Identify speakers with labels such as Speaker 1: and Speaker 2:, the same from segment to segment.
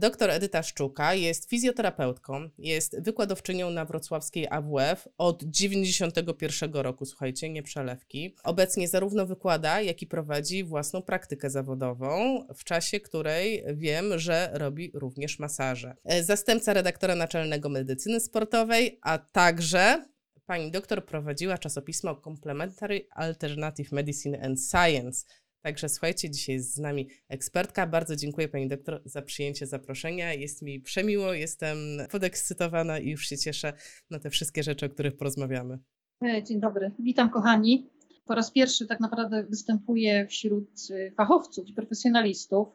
Speaker 1: Doktor Edyta Szczuka jest fizjoterapeutką, jest wykładowczynią na wrocławskiej AWF od 91 roku, słuchajcie, nie przelewki. Obecnie zarówno wykłada, jak i prowadzi własną praktykę zawodową, w czasie której wiem, że robi również masaże. E, zastępca redaktora naczelnego medycyny sportowej, a także pani doktor prowadziła czasopismo Complementary Alternative Medicine and Science. Także słuchajcie, dzisiaj jest z nami ekspertka. Bardzo dziękuję pani doktor za przyjęcie zaproszenia. Jest mi przemiło, jestem podekscytowana i już się cieszę na te wszystkie rzeczy, o których porozmawiamy.
Speaker 2: E, dzień dobry, witam kochani. Po raz pierwszy tak naprawdę występuję wśród y, fachowców i profesjonalistów.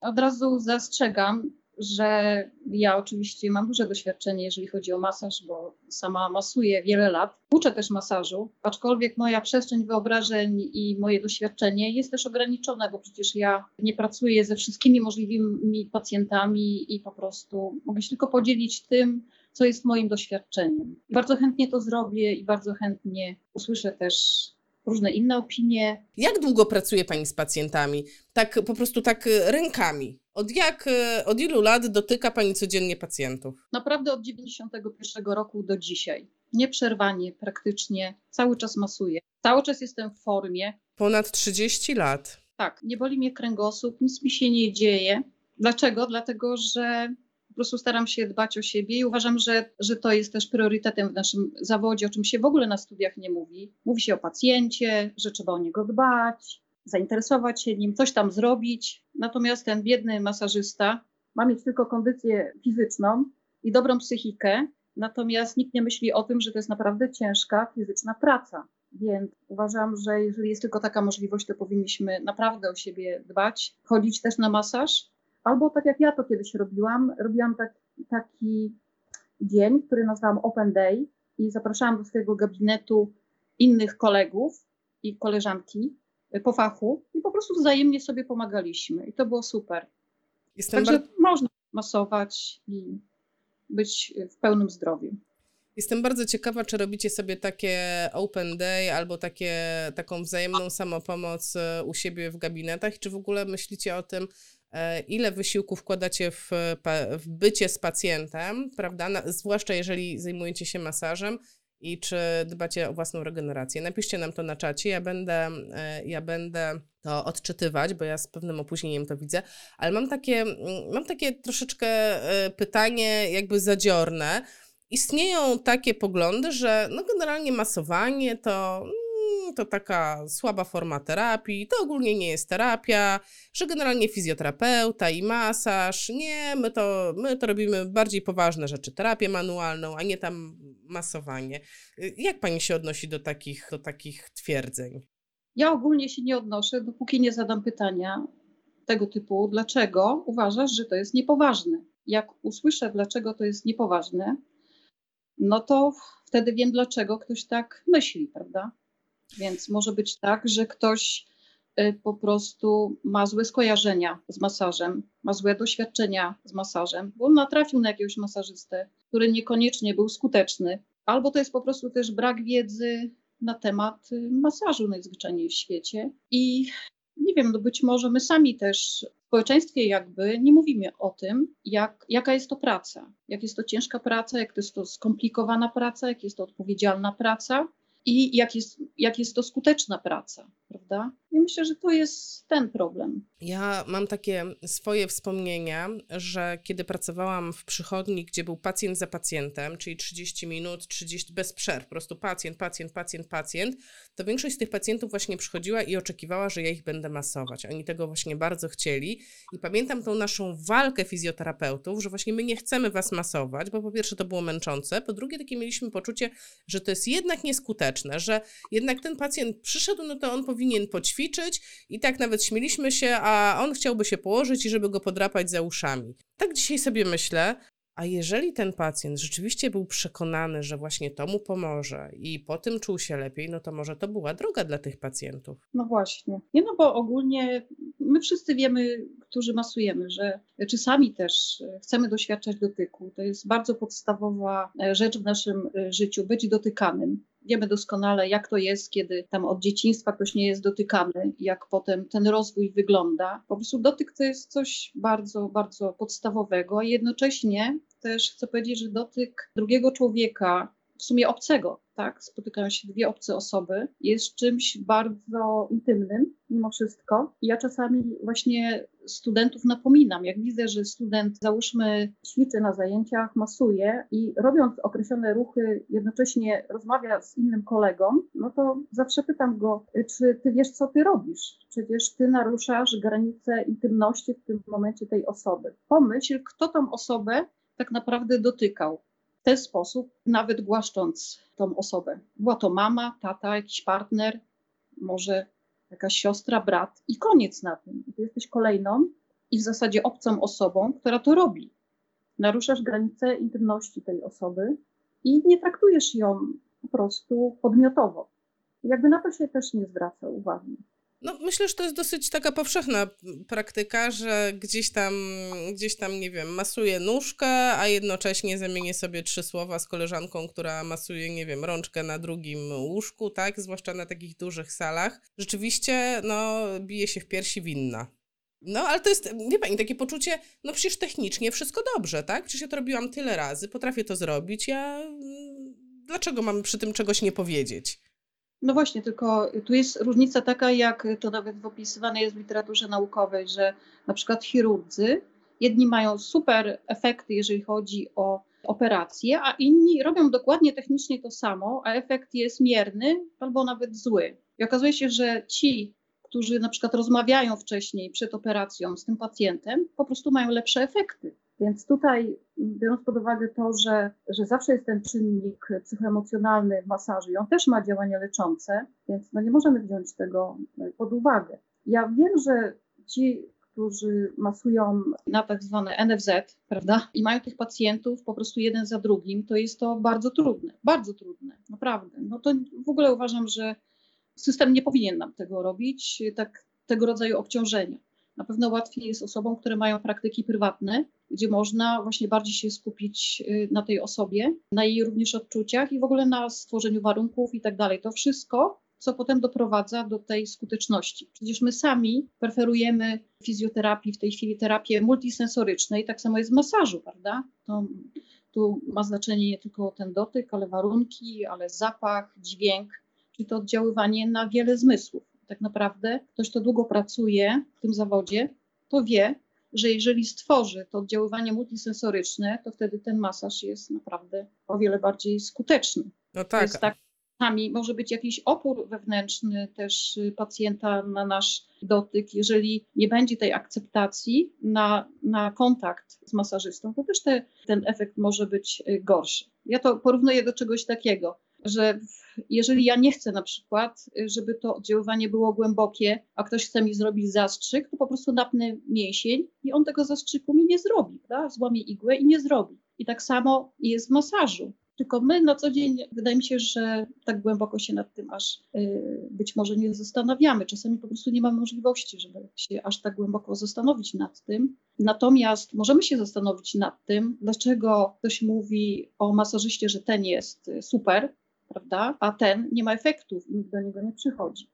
Speaker 2: Od razu zastrzegam, że ja oczywiście mam duże doświadczenie, jeżeli chodzi o masaż, bo sama masuję wiele lat. Uczę też masażu, aczkolwiek moja przestrzeń wyobrażeń i moje doświadczenie jest też ograniczone, bo przecież ja nie pracuję ze wszystkimi możliwymi pacjentami i po prostu mogę się tylko podzielić tym, co jest moim doświadczeniem. Bardzo chętnie to zrobię i bardzo chętnie usłyszę też różne inne opinie.
Speaker 1: Jak długo pracuje Pani z pacjentami? Tak po prostu tak e, rękami. Od jak, e, od ilu lat dotyka Pani codziennie pacjentów?
Speaker 2: Naprawdę od 91 roku do dzisiaj. Nieprzerwanie, praktycznie, cały czas masuję. Cały czas jestem w formie.
Speaker 1: Ponad 30 lat.
Speaker 2: Tak, nie boli mnie kręgosłup, nic mi się nie dzieje. Dlaczego? Dlatego, że prostu staram się dbać o siebie i uważam, że, że to jest też priorytetem w naszym zawodzie, o czym się w ogóle na studiach nie mówi. Mówi się o pacjencie, że trzeba o niego dbać, zainteresować się nim, coś tam zrobić. Natomiast ten biedny masażysta ma mieć tylko kondycję fizyczną i dobrą psychikę, natomiast nikt nie myśli o tym, że to jest naprawdę ciężka fizyczna praca. Więc uważam, że jeżeli jest tylko taka możliwość, to powinniśmy naprawdę o siebie dbać, chodzić też na masaż. Albo tak jak ja to kiedyś robiłam, robiłam tak, taki dzień, który nazwałam Open Day i zapraszałam do swojego gabinetu innych kolegów i koleżanki po fachu i po prostu wzajemnie sobie pomagaliśmy i to było super. Jestem Także można masować i być w pełnym zdrowiu.
Speaker 1: Jestem bardzo ciekawa, czy robicie sobie takie open day albo takie, taką wzajemną samopomoc e, u siebie w gabinetach, czy w ogóle myślicie o tym, e, ile wysiłku wkładacie w, w bycie z pacjentem, prawda? zwłaszcza jeżeli zajmujecie się masażem i czy dbacie o własną regenerację. Napiszcie nam to na czacie, ja będę, e, ja będę to odczytywać, bo ja z pewnym opóźnieniem to widzę, ale mam takie, mm, mam takie troszeczkę e, pytanie jakby zadziorne. Istnieją takie poglądy, że no generalnie masowanie to to taka słaba forma terapii, to ogólnie nie jest terapia, że generalnie fizjoterapeuta i masaż, nie, my to, my to robimy bardziej poważne rzeczy, terapię manualną, a nie tam masowanie. Jak pani się odnosi do takich, do takich twierdzeń?
Speaker 2: Ja ogólnie się nie odnoszę, dopóki nie zadam pytania tego typu, dlaczego uważasz, że to jest niepoważne. Jak usłyszę, dlaczego to jest niepoważne, no to wtedy wiem, dlaczego ktoś tak myśli, prawda? Więc może być tak, że ktoś y, po prostu ma złe skojarzenia z masażem, ma złe doświadczenia z masażem, bo on natrafił na jakiegoś masażystę, który niekoniecznie był skuteczny, albo to jest po prostu też brak wiedzy na temat y, masażu najzwyczajniej w świecie. I nie wiem, no być może my sami też w społeczeństwie jakby nie mówimy o tym, jak, jaka jest to praca, jak jest to ciężka praca, jak to jest to skomplikowana praca, jak jest to odpowiedzialna praca i jak jest, jak jest to skuteczna praca, prawda? I myślę, że to jest ten problem.
Speaker 1: Ja mam takie swoje wspomnienia, że kiedy pracowałam w przychodni, gdzie był pacjent za pacjentem, czyli 30 minut, 30 bez przerw, po prostu pacjent, pacjent, pacjent, pacjent, to większość z tych pacjentów właśnie przychodziła i oczekiwała, że ja ich będę masować. Oni tego właśnie bardzo chcieli. I pamiętam tą naszą walkę fizjoterapeutów, że właśnie my nie chcemy was masować, bo po pierwsze to było męczące, po drugie takie mieliśmy poczucie, że to jest jednak nieskuteczne, że jednak ten pacjent przyszedł, no to on powinien poćwiczyć i tak nawet śmieliśmy się, a on chciałby się położyć i żeby go podrapać za uszami. Tak dzisiaj sobie myślę, a jeżeli ten pacjent rzeczywiście był przekonany, że właśnie to mu pomoże i po tym czuł się lepiej, no to może to była droga dla tych pacjentów.
Speaker 2: No właśnie. Nie no, bo ogólnie my wszyscy wiemy, którzy masujemy, że czy sami też chcemy doświadczać dotyku. To jest bardzo podstawowa rzecz w naszym życiu, być dotykanym wiemy doskonale, jak to jest, kiedy tam od dzieciństwa ktoś nie jest dotykany, jak potem ten rozwój wygląda. Po prostu dotyk to jest coś bardzo, bardzo podstawowego, a jednocześnie też chcę powiedzieć, że dotyk drugiego człowieka, w sumie obcego, tak? Spotykają się dwie obce osoby, jest czymś bardzo intymnym mimo wszystko. Ja czasami właśnie studentów napominam, jak widzę, że student załóżmy ćwiczy na zajęciach, masuje i robiąc określone ruchy, jednocześnie rozmawia z innym kolegą, no to zawsze pytam go, czy ty wiesz, co ty robisz? Przecież ty naruszasz granice intymności w tym momencie tej osoby. Pomyśl, kto tą osobę tak naprawdę dotykał w ten sposób, nawet głaszcząc tą osobę. Była to mama, tata, jakiś partner, może jakaś siostra, brat i koniec na tym. Ty jesteś kolejną i w zasadzie obcą osobą, która to robi. Naruszasz granice intymności tej osoby i nie traktujesz ją po prostu podmiotowo. Jakby na to się też nie zwraca uwagi.
Speaker 1: No, myślę, że to jest dosyć taka powszechna praktyka, że gdzieś tam, gdzieś tam, nie wiem, masuje nóżkę, a jednocześnie zamienię sobie trzy słowa z koleżanką, która masuje, nie wiem, rączkę na drugim łóżku, tak? Zwłaszcza na takich dużych salach. Rzeczywiście, no, bije się w piersi winna. No, ale to jest, wie pani, takie poczucie, no przecież technicznie wszystko dobrze, tak? Przecież ja to robiłam tyle razy, potrafię to zrobić, ja... Dlaczego mam przy tym czegoś nie powiedzieć?
Speaker 2: No właśnie, tylko tu jest różnica taka, jak to nawet opisywane jest w literaturze naukowej, że na przykład chirurdzy, jedni mają super efekty, jeżeli chodzi o operacje, a inni robią dokładnie technicznie to samo, a efekt jest mierny albo nawet zły. I okazuje się, że ci, którzy na przykład rozmawiają wcześniej przed operacją z tym pacjentem, po prostu mają lepsze efekty. Więc tutaj, biorąc pod uwagę to, że, że zawsze jest ten czynnik psychoemocjonalny w masażu i on też ma działanie leczące, więc no nie możemy wziąć tego pod uwagę. Ja wiem, że ci, którzy masują na tak zwane NFZ, prawda, i mają tych pacjentów po prostu jeden za drugim, to jest to bardzo trudne, bardzo trudne, naprawdę. No to w ogóle uważam, że system nie powinien nam tego robić, tak, tego rodzaju obciążenia. Na pewno łatwiej jest osobom, które mają praktyki prywatne, gdzie można właśnie bardziej się skupić y, na tej osobie, na jej również odczuciach i w ogóle na stworzeniu warunków i tak dalej. To wszystko, co potem doprowadza do tej skuteczności. Przecież my sami preferujemy fizjoterapii, w tej chwili terapię multisensorycznej, tak samo jest w masażu, prawda? To, tu ma znaczenie nie tylko ten dotyk, ale warunki, ale zapach, dźwięk, czyli to oddziaływanie na wiele zmysłów. Tak naprawdę ktoś, kto długo pracuje w tym zawodzie, to wie, że jeżeli stworzy to oddziaływanie multisensoryczne, to wtedy ten masaż jest naprawdę o wiele bardziej skuteczny.
Speaker 1: No tak. tak
Speaker 2: czasami może być jakiś opór wewnętrzny też pacjenta na nasz dotyk. Jeżeli nie będzie tej akceptacji na, na kontakt z masażystą, to też te, ten efekt może być y, gorszy. Ja to porównuję do czegoś takiego, że jeżeli ja nie chcę na przykład, żeby to oddziaływanie było głębokie, a ktoś chce mi zrobić zastrzyk, to po prostu napnę mięsień i on tego zastrzyku mi nie zrobi, prawda? złamie igłę i nie zrobi. I tak samo jest w masażu. Tylko my na co dzień, wydaje mi się, że tak głęboko się nad tym aż yy, być może nie zastanawiamy. Czasami po prostu nie mamy możliwości, żeby się aż tak głęboko zastanowić nad tym. Natomiast możemy się zastanowić nad tym, dlaczego ktoś mówi o masażyście, że ten jest super, prawda? A ten nie ma efektów i nikt do niego nie przychodzi.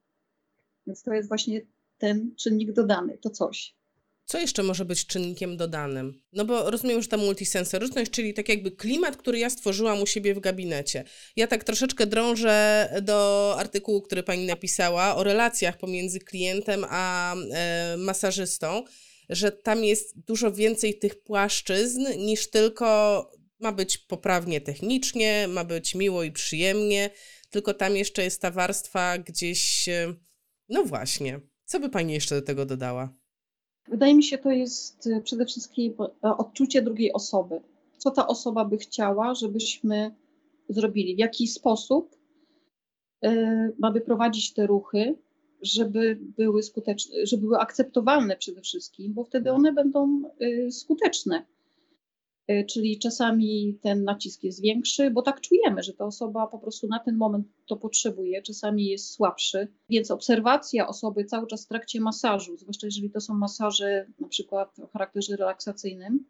Speaker 2: Więc to jest właśnie ten czynnik dodany, to coś.
Speaker 1: Co jeszcze może być czynnikiem dodanym? No bo rozumiem, że ta multisensoryczność, czyli tak jakby klimat, który ja stworzyłam u siebie w gabinecie. Ja tak troszeczkę drążę do artykułu, który pani napisała o relacjach pomiędzy klientem a e, masażystą, że tam jest dużo więcej tych płaszczyzn niż tylko ma być poprawnie technicznie, ma być miło i przyjemnie, tylko tam jeszcze jest ta warstwa gdzieś. E, no właśnie. Co by pani jeszcze do tego dodała?
Speaker 2: Wydaje mi się, to jest e, przede wszystkim e, odczucie drugiej osoby. Co ta osoba by chciała, żebyśmy zrobili, w jaki sposób mamy prowadzić te ruchy, żeby były skuteczne, żeby były akceptowalne przede wszystkim, bo wtedy one będą skuteczne. E, czyli czasami ten nacisk jest większy, bo tak czujemy, że ta osoba po prostu na ten moment to potrzebuje, czasami jest słabszy, więc obserwacja osoby cały czas w trakcie masażu, zwłaszcza jeżeli to są masaże na przykład o charakterze relaksacyjnym,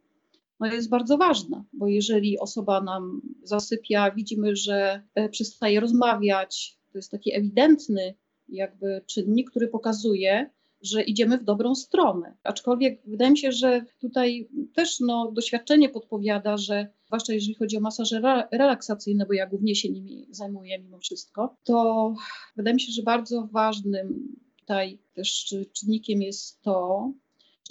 Speaker 2: no jest bardzo ważna, bo jeżeli osoba nam zasypia, widzimy, że e, przestaje rozmawiać, to jest taki ewidentny jakby czynnik, który pokazuje, że idziemy w dobrą stronę. Aczkolwiek wydaje mi się, że tutaj też no, doświadczenie podpowiada, że zwłaszcza jeżeli chodzi o masaże relaksacyjne, bo ja głównie się nimi zajmuję mimo wszystko, to wydaje mi się, że bardzo ważnym tutaj też czynnikiem jest to,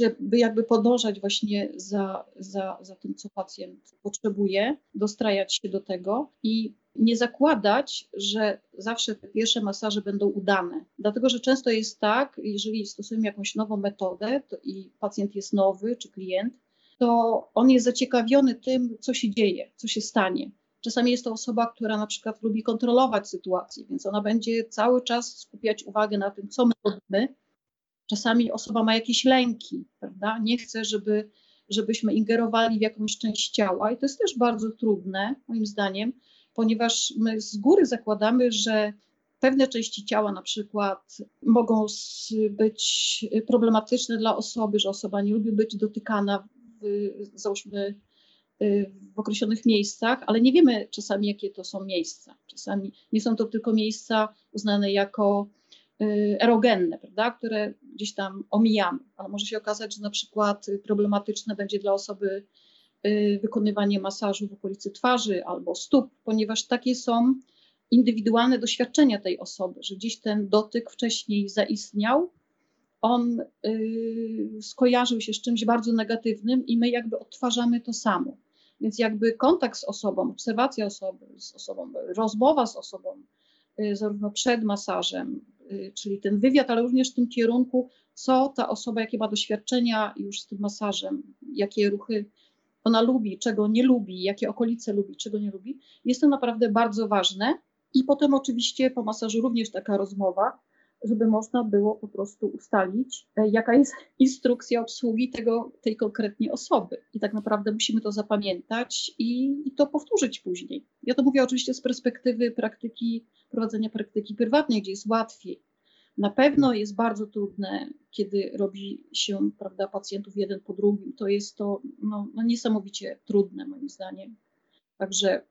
Speaker 2: żeby jakby podążać właśnie za, za, za tym, co pacjent potrzebuje, dostrajać się do tego i nie zakładać, że zawsze te pierwsze masaże będą udane. Dlatego, że często jest tak, jeżeli stosujemy jakąś nową metodę i pacjent jest nowy czy klient, to on jest zaciekawiony tym, co się dzieje, co się stanie. Czasami jest to osoba, która na przykład lubi kontrolować sytuację, więc ona będzie cały czas skupiać uwagę na tym, co my robimy. Czasami osoba ma jakieś lęki, prawda? Nie chce, żeby, żebyśmy ingerowali w jakąś część ciała, i to jest też bardzo trudne, moim zdaniem, ponieważ my z góry zakładamy, że pewne części ciała na przykład mogą być problematyczne dla osoby, że osoba nie lubi być dotykana w, załóżmy y, w określonych miejscach, ale nie wiemy czasami, jakie to są miejsca. Czasami nie są to tylko miejsca uznane jako y, erogenne, prawda, które gdzieś tam omijamy, ale może się okazać, że na przykład problematyczne będzie dla osoby wykonywanie masażu w okolicy twarzy albo stóp, ponieważ takie są indywidualne doświadczenia tej osoby, że gdzieś ten dotyk wcześniej zaistniał, on y, skojarzył się z czymś bardzo negatywnym i my jakby odtwarzamy to samo. Więc jakby kontakt z osobą, obserwacja osoby, z osobą, rozmowa z osobą, y, zarówno przed masażem, czyli ten wywiad, ale również w tym kierunku, co ta osoba, jakie ma doświadczenia już z tym masażem, jakie ruchy ona lubi, czego nie lubi, jakie okolice lubi, czego nie lubi, jest to naprawdę bardzo ważne. I potem oczywiście po masażu również taka rozmowa, żeby można było po prostu ustalić, e, jaka jest instrukcja obsługi tego, tej konkretnej osoby. I tak naprawdę musimy to zapamiętać i, i to powtórzyć później. Ja to mówię oczywiście z perspektywy praktyki, prowadzenia praktyki prywatnej, gdzie jest łatwiej na pewno jest bardzo trudne, kiedy robi się prawda, pacjentów jeden po drugim. To jest to no, no niesamowicie trudne, moim zdaniem. Także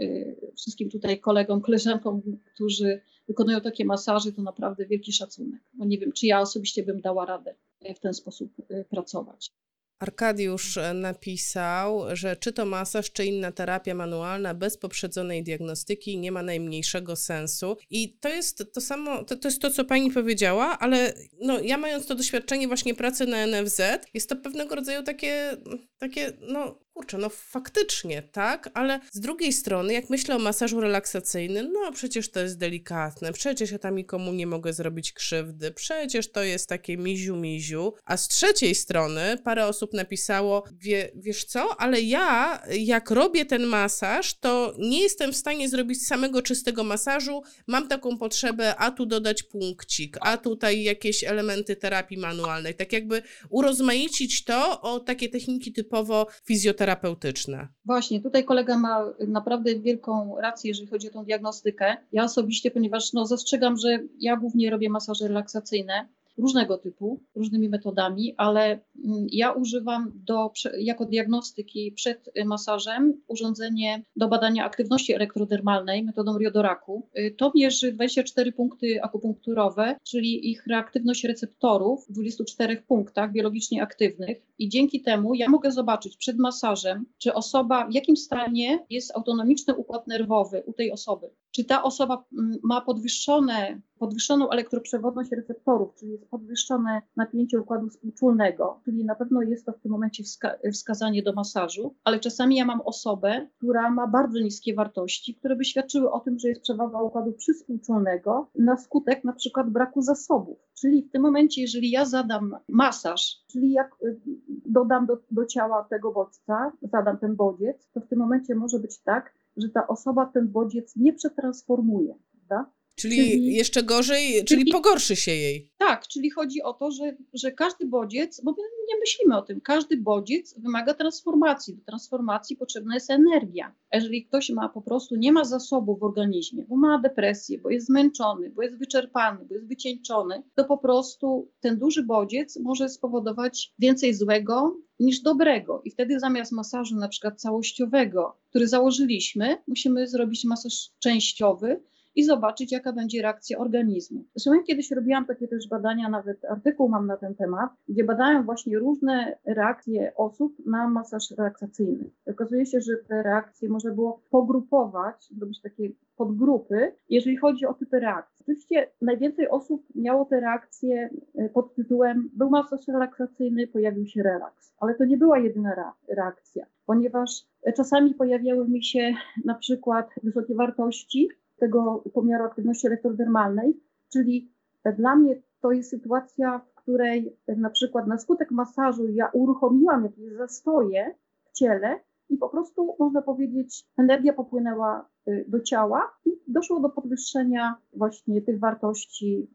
Speaker 2: y, wszystkim tutaj kolegom, koleżankom, którzy wykonują takie masaże, to naprawdę wielki szacunek. Bo nie wiem, czy ja osobiście bym dała radę w ten sposób y, pracować.
Speaker 1: Arkadiusz e, napisał, że czy to masaż, czy inna terapia manualna bez poprzedzonej diagnostyki nie ma najmniejszego sensu. I to jest to samo, to, to jest to, co pani powiedziała, ale no, ja mając to doświadczenie właśnie pracy na NFZ, jest to pewnego rodzaju takie, takie no kurczę, no faktycznie, tak, ale z drugiej strony, jak myślę o masażu relaksacyjnym, no przecież to jest delikatne, przecież ja tam nikomu nie mogę zrobić krzywdy, przecież to jest takie miziu-miziu, a z trzeciej strony parę osób napisało, wie, wiesz co, ale ja jak robię ten masaż, to nie jestem w stanie zrobić samego czystego masażu, mam taką potrzebę, a tu dodać punkcik, a tutaj jakieś elementy terapii manualnej, tak jakby urozmaicić to o takie techniki typowo fizjoterapeutyczne, terapeutyczne.
Speaker 2: Właśnie, tutaj kolega ma naprawdę wielką rację, jeżeli chodzi o tą diagnostykę. Ja osobiście, ponieważ no, zastrzegam, że ja głównie robię masaże relaksacyjne, różnego typu, różnymi metodami, ale mm, ja używam do, jako diagnostyki przed masażem urządzenie do badania aktywności elektrodermalnej metodą riodoraku. Y, to mierzy 24 punkty akupunkturowe, czyli ich reaktywność receptorów w 24 punktach biologicznie aktywnych i dzięki temu ja mogę zobaczyć przed masażem, czy osoba, w jakim stanie jest autonomiczny układ nerwowy u tej osoby. Czy ta osoba mm, ma podwyższone, podwyższoną elektroprzewodność receptorów, czyli jest podwyższone napięcie układu współczulnego, czyli na pewno jest to w tym momencie wska wskazanie do masażu, ale czasami ja mam osobę, która ma bardzo niskie wartości, które by świadczyły o tym, że jest przewaga układu przyspółczulnego na skutek na przykład braku zasobów. Czyli w tym momencie, jeżeli ja zadam masaż, czyli jak y, dodam do, do ciała tego bodźca, zadam ten bodziec, to w tym momencie może być tak, że ta osoba ten bodziec nie przetransformuje, prawda?
Speaker 1: Czyli, czyli jeszcze gorzej, czyli, czyli, pogorszy się jej.
Speaker 2: Tak, czyli chodzi o to, że, że każdy bodziec, bo my nie myślimy o tym, każdy bodziec wymaga transformacji. Do transformacji potrzebna jest energia. A jeżeli ktoś ma po prostu, nie ma zasobów w organizmie, bo ma depresję, bo jest zmęczony, bo jest wyczerpany, bo jest wycieńczony, to po prostu ten duży bodziec może spowodować więcej złego niż dobrego. I wtedy zamiast masażu na przykład całościowego, który założyliśmy, musimy zrobić masaż częściowy, i zobaczyć, jaka będzie reakcja organizmu. Zresztą ja kiedyś robiłam takie też badania, nawet artykuł mam na ten temat, gdzie badają właśnie różne reakcje osób na masaż relaksacyjny. Okazuje się, że te reakcje można było pogrupować, zrobić takie podgrupy, jeżeli chodzi o typy reakcji. Oczywiście najwięcej osób miało te reakcje e, pod tytułem był masaż relaksacyjny, pojawił się relaks, ale to nie była jedyna reakcja, ponieważ czasami pojawiały mi się na przykład wysokie wartości, tego pomiaru aktywności elektrodermalnej, czyli dla mnie to jest sytuacja, w której na przykład na skutek masażu ja uruchomiłam jakieś zastoje w ciele i po prostu można powiedzieć, energia popłynęła y, do ciała i doszło do podwyższenia właśnie tych wartości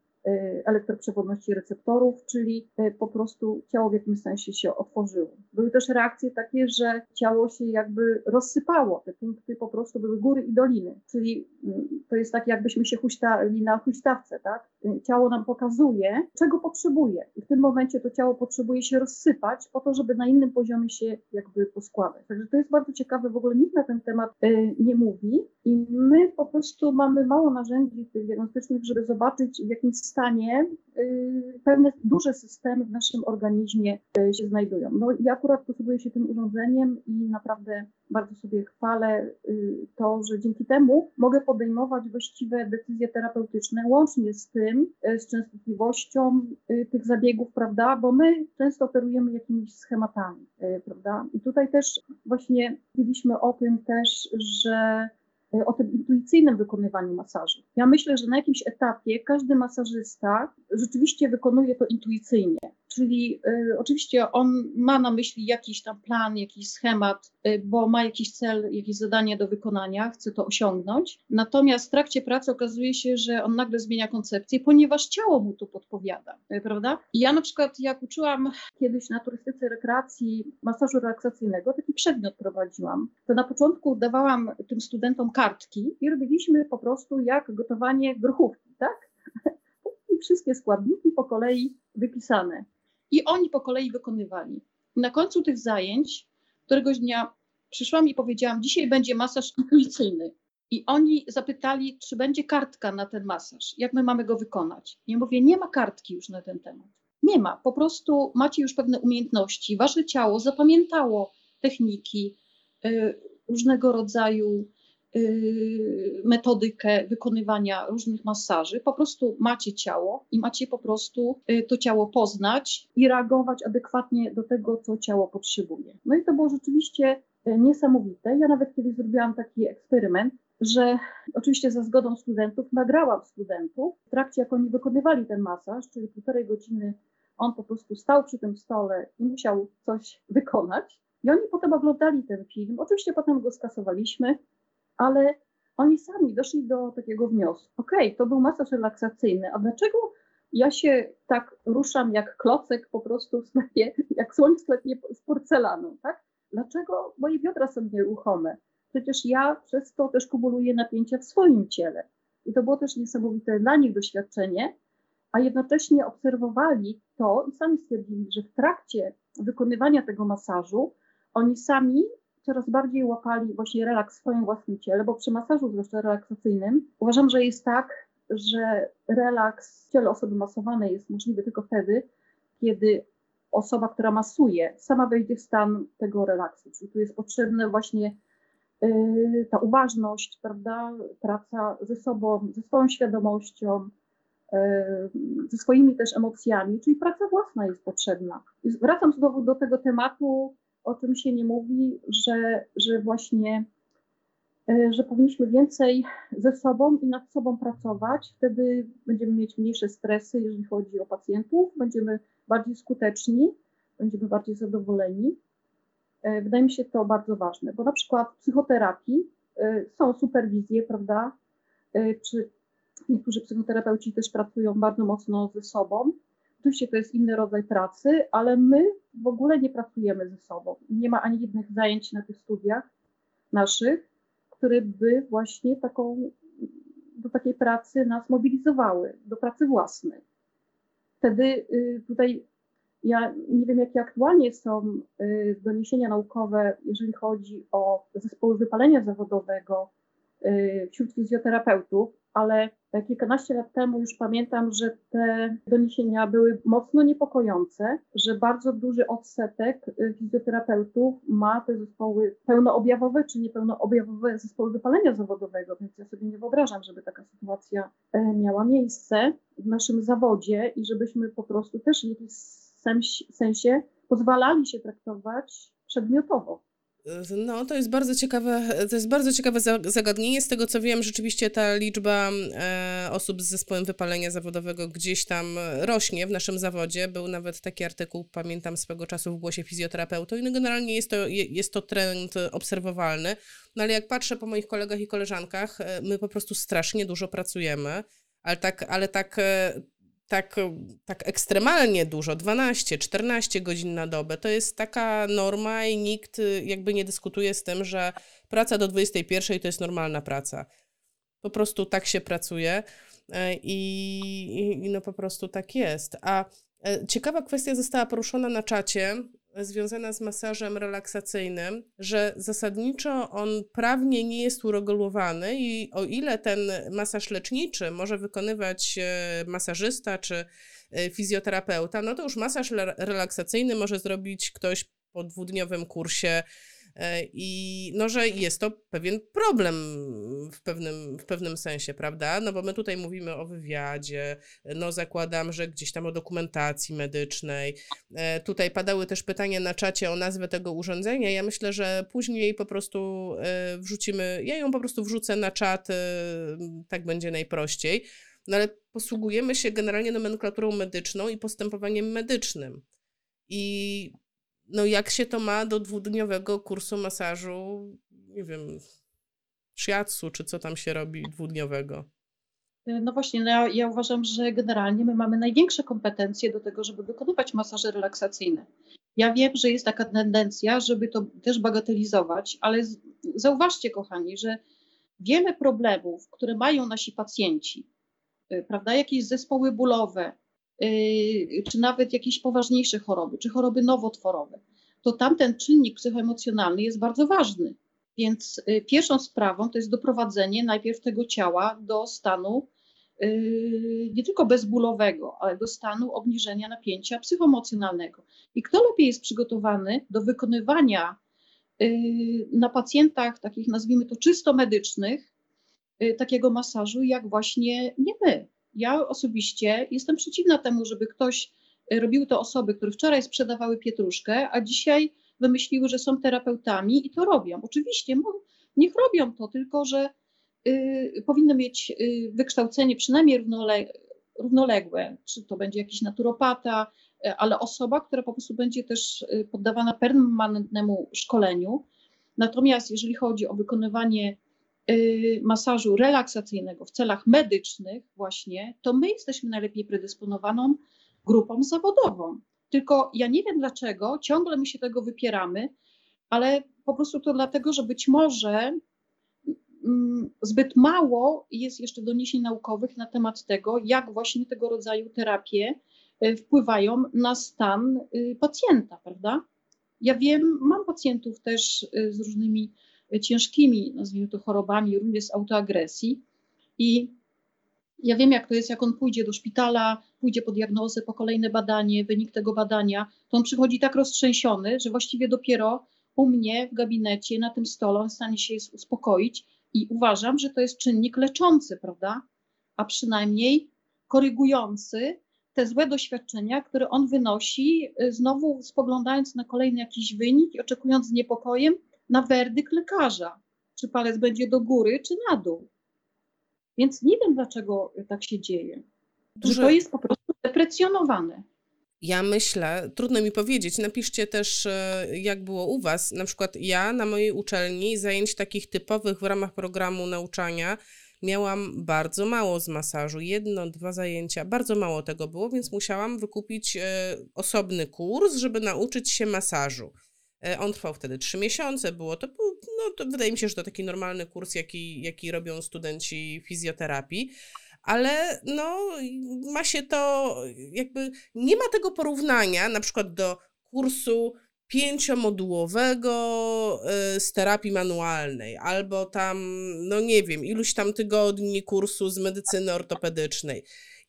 Speaker 2: elektroprzewodności receptorów, czyli y, po prostu ciało w jakimś sensie się otworzyło. Były też reakcje takie, że ciało się jakby rozsypało, te punkty po prostu były góry i doliny, czyli mm, to jest tak jakbyśmy się huśtali na huśtawce, tak? Y, ciało nam pokazuje, czego potrzebuje i w tym momencie to ciało potrzebuje się rozsypać po to, żeby na innym poziomie się jakby poskładać. Także to jest bardzo ciekawe, w ogóle nikt na ten temat nie mówi i my po prostu mamy mało narzędzi tych diagnostycznych, żeby zobaczyć w jakim stanie y, pewne duże systemy w naszym organizmie y, się znajdują. No ja akurat posługuję się tym urządzeniem i naprawdę bardzo sobie chwalę y, to, że dzięki temu mogę podejmować właściwe decyzje terapeutyczne, łącznie z tym, z częstotliwością tych zabiegów, prawda, bo my często operujemy jakimiś schematami, prawda. I tutaj też właśnie mówiliśmy o tym też, że o tym intuicyjnym wykonywaniu masażu. Ja myślę, że na jakimś etapie każdy masażysta rzeczywiście wykonuje to intuicyjnie. Czyli y, oczywiście on ma na myśli jakiś tam plan, jakiś schemat, y, bo ma jakiś cel, jakieś zadanie do wykonania, chce to osiągnąć. Natomiast w trakcie pracy okazuje się, że on nagle zmienia koncepcję, ponieważ ciało mu to podpowiada, y, prawda? I ja na przykład, jak uczyłam kiedyś na turystyce rekreacji masażu relaksacyjnego, taki przedmiot prowadziłam, to na początku dawałam tym studentom kartki i robiliśmy po prostu jak gotowanie grochówki, tak? Wszystkie składniki po kolei wypisane. I oni po kolei wykonywali. Na końcu tych zajęć, któregoś dnia przyszłam i powiedziałam, dzisiaj będzie masaż intuicyjny. I oni zapytali, czy będzie kartka na ten masaż, jak my mamy go wykonać. Ja mówię, nie ma kartki już na ten temat. Nie ma, po prostu macie już pewne umiejętności. Wasze ciało zapamiętało techniki, y, różnego rodzaju metodykę wykonywania różnych masaży. Po prostu macie ciało i macie po prostu y, to ciało poznać i reagować adekwatnie do tego, co ciało potrzebuje. No i to było rzeczywiście y, niesamowite. Ja nawet kiedyś zrobiłam taki eksperyment, że oczywiście za zgodą studentów nagrałam studentów w trakcie, jak oni wykonywali ten masaż, czyli półtorej godziny on po prostu stał przy tym stole i musiał coś wykonać. I oni potem oglądali ten film. Oczywiście potem go skasowaliśmy, ale oni sami doszli do takiego wniosku. Okej, okay, to był masaż relaksacyjny, a dlaczego ja się tak ruszam jak klocek po prostu w sklepie, jak słoń w sklepie z porcelaną, tak? Dlaczego moje biodra są nieruchome? Przecież ja przez to też kumuluję napięcia w swoim ciele. I to było też niesamowite dla nich doświadczenie, a jednocześnie obserwowali to i sami stwierdzili, że w trakcie wykonywania tego masażu oni sami coraz bardziej łapali właśnie relaks w swoim własnym ciele, bo przy masażu, zwłaszcza relaksacyjnym, uważam, że jest tak, że relaks w ciele osoby masowanej jest możliwy tylko wtedy, kiedy osoba, która masuje, sama wejdzie w stan tego relaksu. Czyli tu jest potrzebna właśnie yy, ta uważność, prawda, praca ze sobą, ze swoją świadomością, yy, ze swoimi też emocjami, czyli praca własna jest potrzebna. Wracam znowu do tego tematu o czym się nie mówi, że, że właśnie, e, że powinniśmy więcej ze sobą i nad sobą pracować. Wtedy będziemy mieć mniejsze stresy, jeżeli chodzi o pacjentów, będziemy bardziej skuteczni, będziemy bardziej zadowoleni. E, wydaje mi się to bardzo ważne, bo na przykład w psychoterapii e, są superwizje, prawda? Czy niektórzy psychoterapeuci też pracują bardzo mocno ze sobą, Oczywiście to jest inny rodzaj pracy, ale my w ogóle nie pracujemy ze sobą. Nie ma ani jednych zajęć na tych studiach naszych, które by właśnie taką, do takiej pracy nas mobilizowały, do pracy własnej. Wtedy y, tutaj Ja nie wiem, jakie aktualnie są y, doniesienia naukowe, jeżeli chodzi o zespoły wypalenia zawodowego y, wśród fizjoterapeutów, ale kilkanaście lat temu już pamiętam, że te doniesienia były mocno niepokojące, że bardzo duży odsetek y, fizjoterapeutów ma te zespoły pełnoobjawowe czy niepełnoobjawowe zespoły wypalenia zawodowego, więc ja sobie nie wyobrażam, żeby taka sytuacja e, miała miejsce w naszym zawodzie i żebyśmy po prostu też w jakimś sensie pozwalali się traktować przedmiotowo.
Speaker 1: No, to jest bardzo ciekawe, to jest bardzo ciekawe zagadnienie. Z tego co wiem, rzeczywiście ta liczba e, osób z zespołem wypalenia zawodowego gdzieś tam rośnie w naszym zawodzie. Był nawet taki artykuł, pamiętam swego czasu w głosie fizjoterapeutu i no generalnie jest to, jest to trend obserwowalny. No ale jak patrzę po moich kolegach i koleżankach, e, my po prostu strasznie dużo pracujemy. Ale tak, ale tak e, tak, tak ekstremalnie dużo, 12, 14 godzin na dobę, to jest taka norma i nikt y, jakby nie dyskutuje z tym, że praca do 21 to jest normalna praca. Po prostu tak się pracuje e, i, i no po prostu tak jest. A e, ciekawa kwestia została poruszona na czacie związana z masażem relaksacyjnym, że zasadniczo on prawnie nie jest uregulowany i o ile ten masaż leczniczy może wykonywać e, masażysta czy e, fizjoterapeuta, no to już masaż relaksacyjny może zrobić ktoś po dwudniowym kursie I no, że jest to pewien problem w pewnym, w pewnym sensie, prawda? No bo my tutaj mówimy o wywiadzie, no zakładam, że gdzieś tam o dokumentacji medycznej. E, tutaj padały też pytania na czacie o nazwę tego urządzenia. Ja myślę, że później po prostu e, wrzucimy, ja ją po prostu wrzucę na czat, tak będzie najprościej. No ale posługujemy się generalnie nomenklaturą medyczną i postępowaniem medycznym. I no jak się to ma do dwudniowego kursu masażu, nie wiem, shiatsu, czy co tam się robi dwudniowego?
Speaker 2: E, no właśnie, no ja, ja, uważam, że generalnie my mamy największe kompetencje do tego, żeby wykonywać masaże relaksacyjne. Ja wiem, że jest taka tendencja, żeby to też bagatelizować, ale z, zauważcie, kochani, że wiele problemów, które mają nasi pacjenci, yy, prawda, jakieś zespoły bólowe, czy nawet jakieś poważniejsze choroby, czy choroby nowotworowe, to tamten czynnik psychoemocjonalny jest bardzo ważny. Więc y, pierwszą sprawą to jest doprowadzenie najpierw tego ciała do stanu y, nie tylko bezbólowego, ale do stanu obniżenia napięcia psychoemocjonalnego. I kto lepiej jest przygotowany do wykonywania na pacjentach takich, nazwijmy to czysto medycznych, takiego masażu, jak właśnie nie my. Ja osobiście jestem przeciwna temu, żeby ktoś e, robił to osoby, które wczoraj sprzedawały pietruszkę, a dzisiaj wymyśliły, że są terapeutami i to robią. Oczywiście, niech robią to, tylko że y, powinny mieć y, wykształcenie przynajmniej równole, równoległe, czy to będzie jakiś naturopata, y, ale osoba, która po prostu będzie też poddawana permanentnemu szkoleniu. Natomiast jeżeli chodzi o wykonywanie Y, masażu relaksacyjnego w celach medycznych właśnie, to my jesteśmy najlepiej predysponowaną grupą zawodową. Tylko ja nie wiem dlaczego, ciągle my się tego wypieramy, ale po prostu to dlatego, że być może mm, zbyt mało jest jeszcze doniesień naukowych na temat tego, jak właśnie tego rodzaju terapie y, wpływają na stan y, pacjenta, prawda? Ja wiem, mam pacjentów też z różnymi ciężkimi, nazwijmy to chorobami, również z autoagresji. I ja wiem, jak to jest, jak on pójdzie do szpitala, pójdzie po diagnozę, po kolejne badanie, wynik tego badania, to on przychodzi tak roztrzęsiony, że właściwie dopiero u mnie w gabinecie, na tym stole, on stanie się uspokoić i uważam, że to jest czynnik leczący, prawda? A przynajmniej korygujący te złe doświadczenia, które on wynosi, y, znowu spoglądając na kolejny jakiś wynik i oczekując z niepokojem, na werdykt lekarza, czy palec będzie do góry, czy na dół. Więc nie wiem, dlaczego tak się dzieje. Duże... Że to jest po prostu deprecjonowane.
Speaker 1: Ja myślę, trudno mi powiedzieć, napiszcie też, e, jak było u Was. Na przykład ja na mojej uczelni zajęć takich typowych w ramach programu nauczania miałam bardzo mało z masażu, jedno, dwa zajęcia, bardzo mało tego było, więc musiałam wykupić e, osobny kurs, żeby nauczyć się masażu. E, on trwał wtedy trzy miesiące, było to, no to wydaje mi się, że to taki normalny kurs, jaki, jaki robią studenci fizjoterapii. ale no, ma się to, jakby nie ma tego porównania na przykład do kursu pięciomodułowego y, z terapii manualnej, albo tam, no nie wiem, iluś tam tygodni kursu z medycyny ortopedycznej.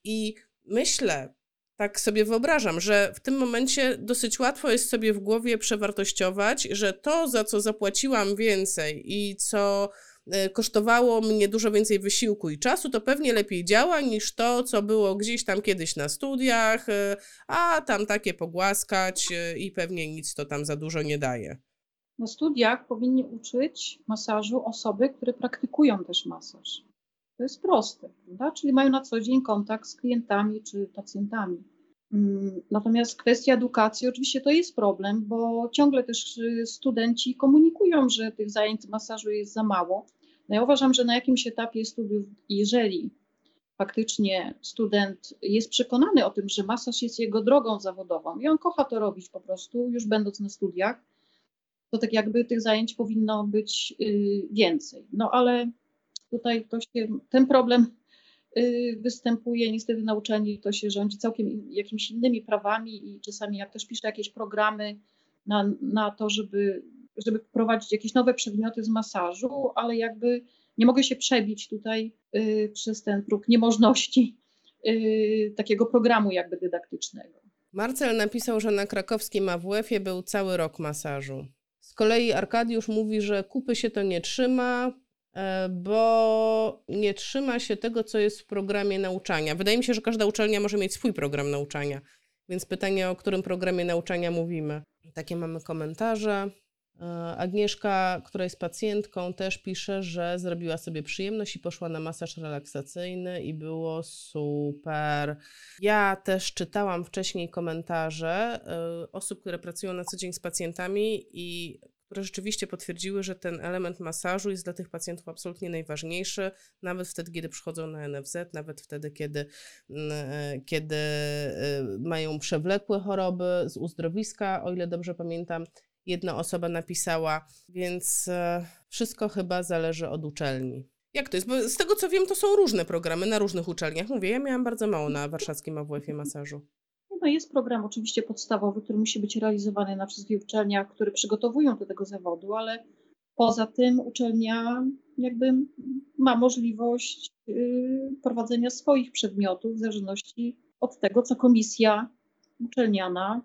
Speaker 1: I myślę, tak sobie wyobrażam, że w tym momencie dosyć łatwo jest sobie w głowie przewartościować, że to, za co zapłaciłam więcej i co e, kosztowało mnie dużo więcej wysiłku i czasu, to pewnie lepiej działa niż to, co było gdzieś tam kiedyś na studiach, e, a tam takie pogłaskać e, i pewnie nic to tam za dużo nie daje.
Speaker 2: Na studiach powinni uczyć masażu osoby, które praktykują też masaż. To jest proste, prawda? Czyli mają na co dzień kontakt z klientami czy pacjentami. Mm, natomiast kwestia edukacji, oczywiście to jest problem, bo ciągle też y, studenci komunikują, że tych zajęć masażu jest za mało. No ja uważam, że na jakimś etapie studiów, jeżeli faktycznie student jest przekonany o tym, że masaż jest jego drogą zawodową i on kocha to robić po prostu, już będąc na studiach, to tak jakby tych zajęć powinno być y, więcej. No ale tutaj to się, ten problem y, występuje niestety na uczelni, to się rządzi całkiem jakimiś innymi prawami i czasami jak też pisze jakieś programy na, na to, żeby, żeby wprowadzić jakieś nowe przedmioty z masażu, ale jakby nie mogę się przebić tutaj y, przez ten próg niemożności y, takiego programu jakby dydaktycznego.
Speaker 1: Marcel napisał, że na krakowskim AWF-ie był cały rok masażu. Z kolei Arkadiusz mówi, że kupy się to nie trzyma, bo nie trzyma się tego, co jest w programie nauczania. Wydaje mi się, że każda uczelnia może mieć swój program nauczania, więc pytanie, o którym programie nauczania mówimy. Takie mamy komentarze. E, Agnieszka, która jest pacjentką, też pisze, że zrobiła sobie przyjemność i poszła na masaż relaksacyjny i było super. Ja też czytałam wcześniej komentarze e, osób, które pracują na co dzień z pacjentami i które rzeczywiście potwierdziły, że ten element masażu jest dla tych pacjentów absolutnie najważniejszy, nawet wtedy, kiedy przychodzą na NFZ, nawet wtedy, kiedy, mm, e, kiedy e, mają przewlekłe choroby z uzdrowiska, o ile dobrze pamiętam, jedna osoba napisała, więc e, wszystko chyba zależy od uczelni. Jak to jest? Bo z tego co wiem, to są różne programy na różnych uczelniach. Mówię, ja miałam bardzo mało na warszawskim AWF-ie masażu.
Speaker 2: No jest program oczywiście podstawowy, który musi być realizowany na wszystkich uczelniach, które przygotowują do tego zawodu, ale poza tym uczelnia jakby ma możliwość y, prowadzenia swoich przedmiotów w zależności od tego, co komisja uczelniana,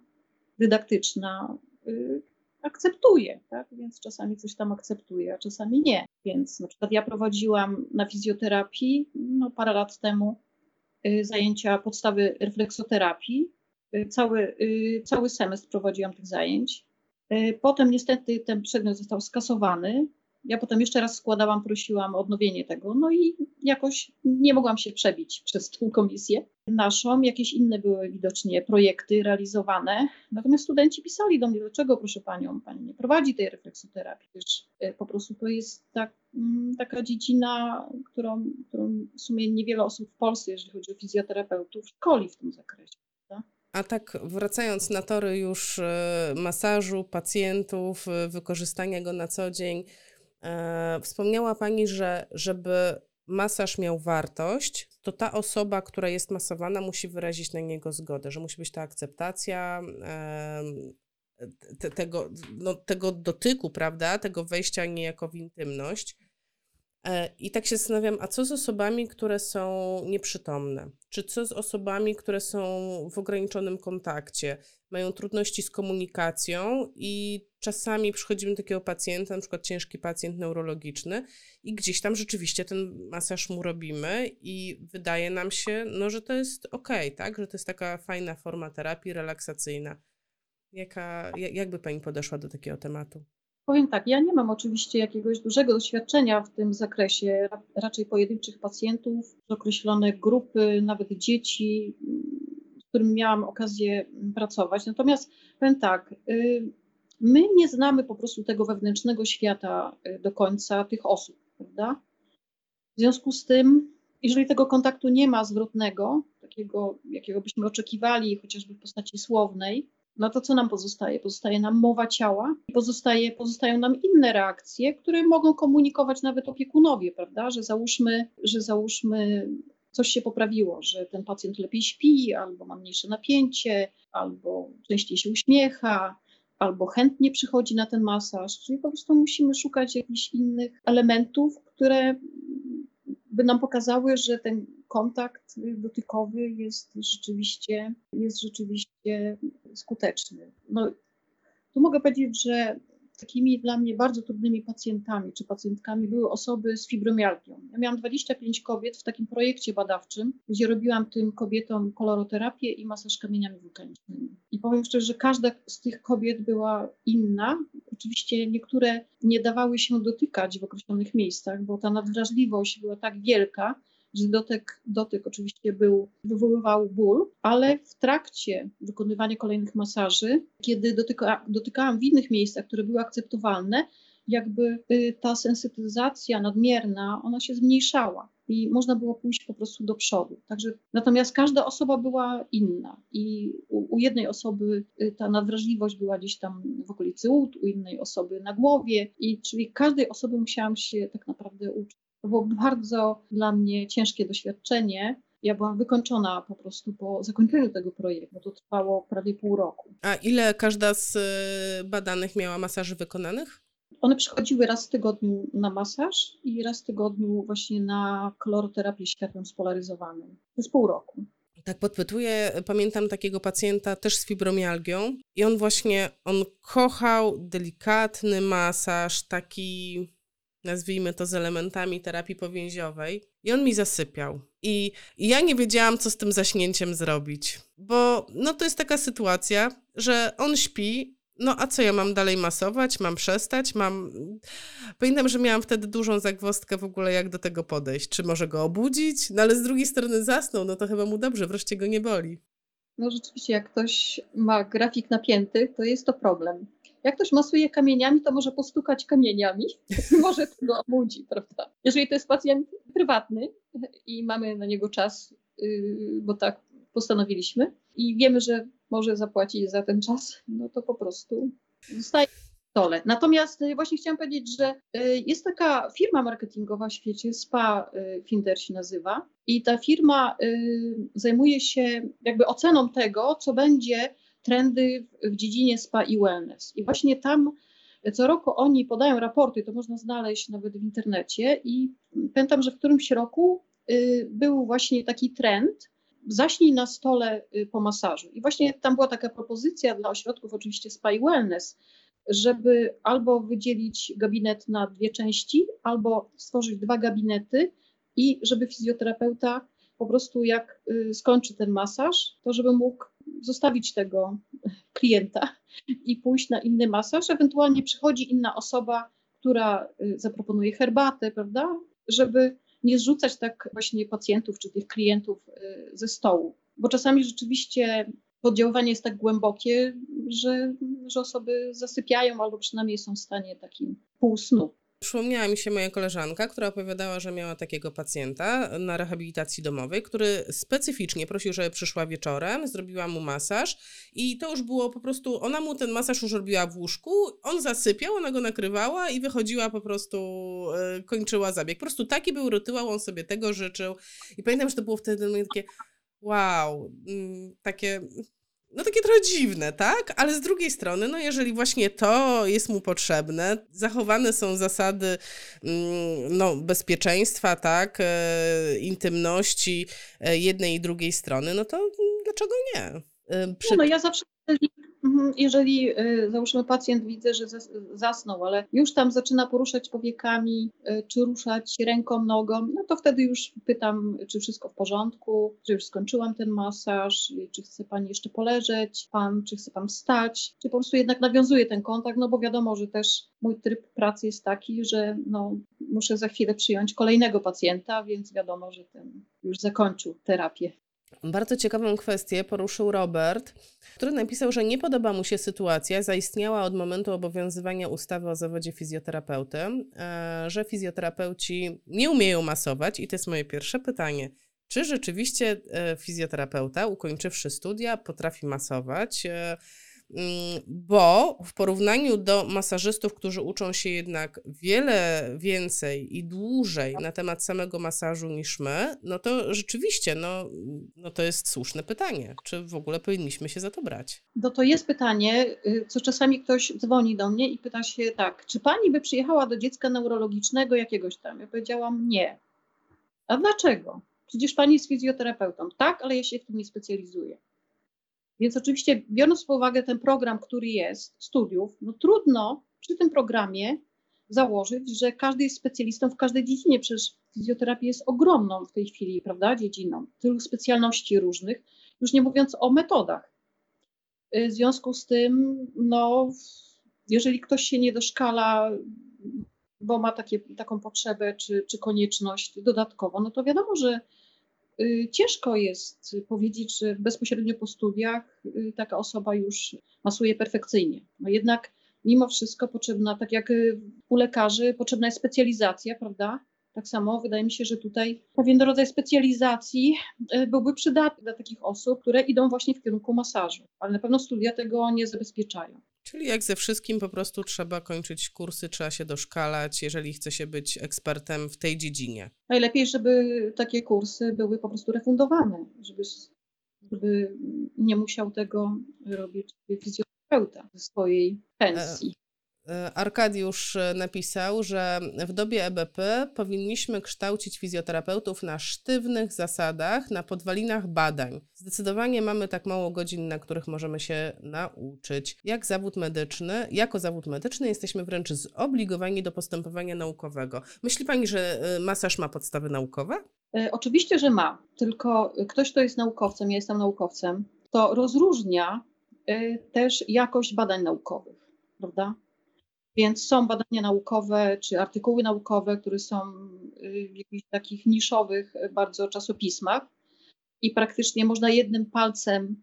Speaker 2: dydaktyczna y, akceptuje, tak? Więc czasami coś tam akceptuje, a czasami nie. Więc na przykład ja prowadziłam na fizjoterapii no, parę lat temu y, zajęcia podstawy refleksoterapii cały, y, cały semestr prowadziłam tych zajęć. Y, potem niestety ten przedmiot został skasowany. Ja potem jeszcze raz składałam, prosiłam o odnowienie tego, no i jakoś nie mogłam się przebić przez tą komisję naszą. Jakieś inne były widocznie projekty realizowane. Natomiast studenci pisali do mnie, dlaczego proszę panią, pani nie prowadzi tej refleksoterapii. Przecież po prostu to jest tak, mm, taka dziedzina, którą, którą w sumie niewiele osób w Polsce, jeżeli chodzi o fizjoterapeutów, szkoli w tym zakresie.
Speaker 1: A tak wracając na tory już e, masażu pacjentów, e, wykorzystania go na co dzień, e, wspomniała Pani, że żeby masaż miał wartość, to ta osoba, która jest masowana, musi wyrazić na niego zgodę, że musi być ta akceptacja te, tego, no, tego dotyku, prawda, tego wejścia niejako w intymność. E, I tak się zastanawiam, a co z osobami, które są nieprzytomne? Czy co z osobami, które są w ograniczonym kontakcie, mają trudności z komunikacją i czasami przychodzimy do takiego pacjenta, na przykład ciężki pacjent neurologiczny i gdzieś tam rzeczywiście ten masaż mu robimy i wydaje nam się, no, że to jest ok, tak? Że to jest taka fajna forma terapii relaksacyjna. Jaka, jakby Pani podeszła do takiego tematu?
Speaker 2: Powiem tak, ja nie mam oczywiście jakiegoś dużego doświadczenia w tym zakresie, raczej pojedynczych pacjentów, określone grupy, nawet dzieci, z którymi miałam okazję pracować. Natomiast powiem tak, y, my nie znamy po prostu tego wewnętrznego świata y, do końca tych osób, prawda? W związku z tym, jeżeli tego kontaktu nie ma zwrotnego, takiego, jakiego byśmy oczekiwali, chociażby w postaci słownej, no to co nam pozostaje? Pozostaje nam mowa ciała, pozostaje, pozostają nam inne reakcje, które mogą komunikować nawet opiekunowie, prawda? Że załóżmy, że załóżmy coś się poprawiło, że ten pacjent lepiej śpi, albo ma mniejsze napięcie, albo częściej się uśmiecha, albo chętnie przychodzi na ten masaż. Czyli po prostu musimy szukać jakichś innych elementów, które by nam pokazały, że ten kontakt dotykowy jest rzeczywiście, jest rzeczywiście skuteczny. No, tu mogę powiedzieć, że takimi dla mnie bardzo trudnymi pacjentami czy pacjentkami były osoby z fibromialgią. Ja miałam 25 kobiet w takim projekcie badawczym, gdzie robiłam tym kobietom koloroterapię i masaż kamieniami wulkanicznymi. I powiem szczerze, że każda z tych kobiet była inna. Oczywiście niektóre nie dawały się dotykać w określonych miejscach, bo ta nadwrażliwość była tak wielka, że dotyk, dotyk oczywiście był, wywoływał ból, ale w trakcie wykonywania kolejnych masaży, kiedy dotyka, dotykałam w innych miejscach, które były akceptowalne, jakby y, ta sensytyzacja nadmierna, ona się zmniejszała i można było pójść po prostu do przodu. Także, natomiast każda osoba była inna i u, u, jednej osoby y, ta nadwrażliwość była gdzieś tam w okolicy ud, u innej osoby na głowie i czyli każdej osoby musiałam się tak naprawdę uczyć. To było bardzo dla mnie ciężkie doświadczenie. Ja byłam wykończona po prostu po zakończeniu tego projektu, to trwało prawie pół roku.
Speaker 1: A ile każda z y, badanych miała masaży wykonanych?
Speaker 2: One przychodziły raz w tygodniu na masaż i raz w tygodniu właśnie na koloroterapię światłem spolaryzowanym. Jest pół roku.
Speaker 1: Tak podpytuję, pamiętam takiego pacjenta też z fibromialgią i on właśnie, on kochał delikatny masaż, taki nazwijmy to z elementami terapii powięziowej, i on mi zasypiał. I, I, ja nie wiedziałam, co z tym zaśnięciem zrobić, bo no to jest taka sytuacja, że on śpi, no a co ja mam dalej masować? Mam przestać? Mam. Pamiętam, że miałam wtedy dużą zagwozdkę w ogóle, jak do tego podejść. Czy może go obudzić? No ale z drugiej strony zasnął, no to chyba mu dobrze, wreszcie go nie boli.
Speaker 2: No rzeczywiście, jak ktoś ma grafik napięty, to jest to problem. Jak ktoś masuje kamieniami, to może postukać kamieniami, może tego obudzi, prawda? Jeżeli to jest pacjent prywatny i mamy na niego czas, yy, bo tak postanowiliśmy i wiemy, że może zapłacić za ten czas, no to po prostu zostaje stole. Natomiast yy, właśnie chciałam powiedzieć, że yy, jest taka firma marketingowa w świecie, SPA Finder się nazywa i ta firma zajmuje się jakby oceną tego, co będzie trendy w dziedzinie spa i wellness. I właśnie tam co roku oni podają raporty, to można znaleźć nawet w internecie i pamiętam, że w którymś roku y, był właśnie taki trend, zaśnij na stole y, po masażu. I właśnie tam była taka propozycja dla ośrodków oczywiście spa i wellness, żeby albo wydzielić gabinet na dwie części, albo stworzyć dwa gabinety i żeby fizjoterapeuta po prostu jak y, skończy ten masaż, to żeby mógł zostawić tego klienta i pójść na inny masaż. Ewentualnie przychodzi inna osoba, która y, zaproponuje herbatę, prawda? Żeby nie zrzucać tak właśnie pacjentów czy tych klientów y, ze stołu. Bo czasami rzeczywiście poddziaływanie jest tak głębokie, że, że osoby zasypiają albo przynajmniej są w stanie takim półsnu.
Speaker 1: Przypomniała mi się moja koleżanka, która opowiadała, że miała takiego pacjenta na rehabilitacji domowej, który specyficznie prosił, żeby przyszła wieczorem, zrobiła mu masaż i to już było po prostu, ona mu ten masaż już robiła w łóżku, on zasypiał, ona go nakrywała i wychodziła po prostu, yy, kończyła zabieg. Po prostu taki był rytuał, on sobie tego życzył i pamiętam, że to było wtedy takie wow, mm, takie no takie trochę dziwne, tak? Ale z drugiej strony, no jeżeli właśnie to jest mu potrzebne, zachowane są zasady mm, no, bezpieczeństwa, tak, e, intymności e, jednej i drugiej strony, no to dlaczego nie?
Speaker 2: E, Przy... No, no ja zawsze jeżeli y, załóżmy pacjent widzę, że zasnął, ale już tam zaczyna poruszać powiekami, y, czy ruszać ręką, nogą, no to wtedy już pytam, czy wszystko w porządku, czy już skończyłam ten masaż, czy chce pani jeszcze poleżeć, pan, czy chce pan wstać, czy po prostu jednak nawiązuje ten kontakt, no bo wiadomo, że też mój tryb pracy jest taki, że no, muszę za chwilę przyjąć kolejnego pacjenta, więc wiadomo, że ten już zakończył terapię.
Speaker 1: Bardzo ciekawą kwestię poruszył Robert, który napisał, że nie podoba mu się sytuacja, zaistniała od momentu obowiązywania ustawy o zawodzie fizjoterapeuty, e, że fizjoterapeuci nie umieją masować i to jest moje pierwsze pytanie. Czy rzeczywiście e, fizjoterapeuta, ukończywszy studia, potrafi masować? Bo w porównaniu do masażystów, którzy uczą się jednak wiele więcej i dłużej na temat samego masażu niż my, no to rzeczywiście, no, no to jest słuszne pytanie, czy w ogóle powinniśmy się za to brać?
Speaker 2: No to jest pytanie, y, co czasami ktoś dzwoni do mnie i pyta się tak, czy pani by przyjechała do dziecka neurologicznego jakiegoś tam? Ja powiedziałam nie. A dlaczego? Przecież pani jest fizjoterapeutą. Tak, ale ja się w tym nie specjalizuję. Więc oczywiście, biorąc pod uwagę ten program, który jest, studiów, no trudno przy tym programie założyć, że każdy jest specjalistą w każdej dziedzinie. Przecież fizjoterapia jest ogromną w tej chwili, prawda, dziedziną. Tylu specjalności różnych, już nie mówiąc o metodach. W związku z tym, no, jeżeli ktoś się nie doszkala bo ma takie, taką potrzebę czy, czy konieczność dodatkowo, no to wiadomo, że y, ciężko jest powiedzieć, że bezpośrednio po studiach y, taka osoba już masuje perfekcyjnie. No jednak mimo wszystko potrzebna, tak jak u lekarzy, potrzebna jest specjalizacja, prawda? Tak samo wydaje mi się, że tutaj pewien rodzaj specjalizacji y, byłby przydatny dla takich osób, które idą właśnie w kierunku masażu, ale na pewno studia tego nie zabezpieczają.
Speaker 1: Czyli jak ze wszystkim po prostu trzeba kończyć kursy, trzeba się doszkalać, jeżeli chce się być ekspertem w tej dziedzinie.
Speaker 2: Najlepiej, żeby takie kursy były po prostu refundowane, żeby, żeby nie musiał tego robić fizjoterapeuta ze swojej pensji.
Speaker 1: E, Arkadiusz e, napisał, że w dobie EBP powinniśmy kształcić fizjoterapeutów na sztywnych zasadach, na podwalinach badań. Zdecydowanie mamy tak mało godzin, na których możemy się nauczyć. Jak zawód medyczny, jako zawód medyczny jesteśmy wręcz zobligowani do postępowania naukowego. Myśli Pani, że e, masaż ma podstawy naukowe?
Speaker 2: Oczywiście, że ma. Tylko ktoś, kto jest naukowcem, ja jestem naukowcem, to rozróżnia też jakość badań naukowych, prawda? Więc są badania naukowe czy artykuły naukowe, które są y, w jakichś takich niszowych y, bardzo czasopismach i praktycznie można jednym palcem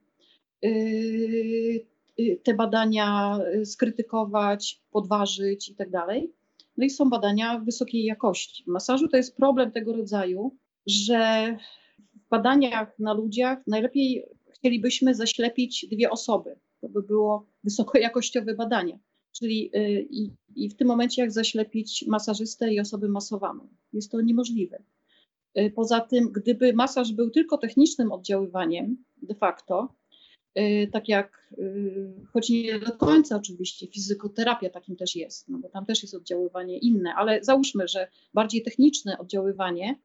Speaker 2: y, te badania skrytykować, podważyć i tak dalej. No i są badania wysokiej jakości. W masażu to jest problem tego rodzaju, że w badaniach na ludziach najlepiej chcielibyśmy zaślepić dwie osoby. To by było wysokojakościowe badania Czyli y, i, i w tym momencie jak zaślepić masażystę i osobę masowaną. Jest to niemożliwe. Y, poza tym, gdyby masaż był tylko technicznym oddziaływaniem de facto, y, tak jak, choć nie do końca oczywiście, fizykoterapia takim też jest, no bo tam też jest oddziaływanie inne, ale załóżmy, że bardziej techniczne oddziaływanie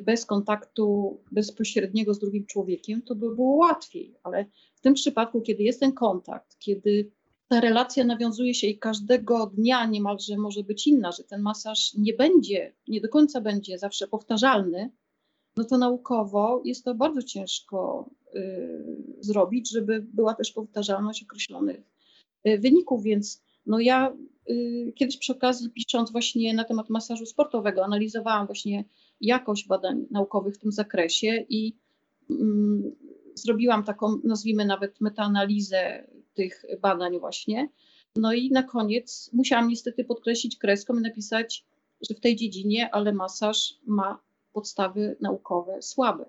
Speaker 2: bez kontaktu bezpośredniego z drugim człowiekiem, to by było łatwiej, ale w tym przypadku, kiedy jest ten kontakt, kiedy ta relacja nawiązuje się i każdego dnia niemalże może być inna, że ten masaż nie będzie, nie do końca będzie zawsze powtarzalny, no to naukowo jest to bardzo ciężko y, zrobić, żeby była też powtarzalność określonych y, wyników, więc no ja y, kiedyś przy okazji pisząc właśnie na temat masażu sportowego analizowałam właśnie jakość badań naukowych w tym zakresie i mm, zrobiłam taką, nazwijmy nawet metaanalizę tych badań właśnie. No i na koniec musiałam niestety podkreślić kreską i napisać, że w tej dziedzinie, ale masaż ma podstawy naukowe słabe.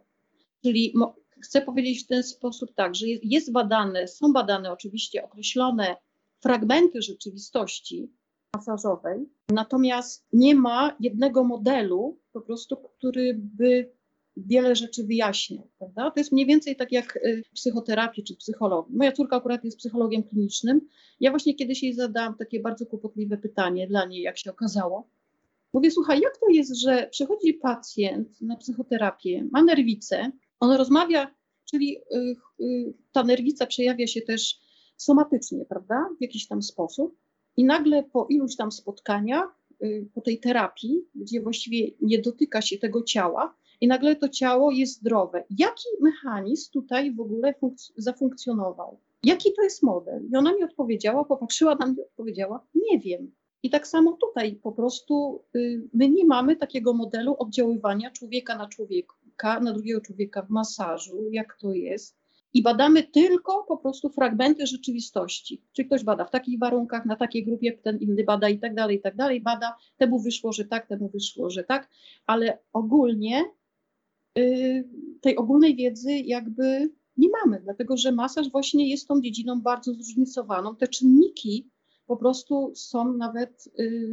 Speaker 2: Czyli chcę powiedzieć w ten sposób tak, że jest badane, są badane oczywiście określone fragmenty rzeczywistości masażowej, natomiast nie ma jednego modelu po prostu, który by wiele rzeczy wyjaśnia, prawda? To jest mniej więcej tak jak y, w psychoterapii czy psychologii. Moja córka akurat jest psychologiem klinicznym. Ja właśnie kiedyś jej zadałam takie bardzo kłopotliwe pytanie dla niej, jak się okazało. Mówię, słuchaj, jak to jest, że przychodzi pacjent na psychoterapię, ma nerwicę, on rozmawia, czyli y, y, ta nerwica przejawia się też somatycznie, prawda, w jakiś tam sposób i nagle po iluś tam spotkaniach, po tej terapii, gdzie właściwie nie dotyka się tego ciała, i nagle to ciało jest zdrowe. Jaki mechanizm tutaj w ogóle zafunkcjonował? Jaki to jest model? I ona mi odpowiedziała, popatrzyła na mnie odpowiedziała, nie wiem. I tak samo tutaj po prostu y, my nie mamy takiego modelu oddziaływania człowieka na człowieka, na drugiego człowieka w masażu, jak to jest. I badamy tylko po prostu fragmenty rzeczywistości. Czy ktoś bada w takich warunkach, na takiej grupie, ten inny bada i tak dalej, i tak dalej, bada, temu wyszło, że tak, temu wyszło, że tak, ale ogólnie tej ogólnej wiedzy jakby Nie mamy, dlatego że masaż właśnie jest tą dziedziną bardzo zróżnicowaną. Te czynniki po prostu są nawet yy,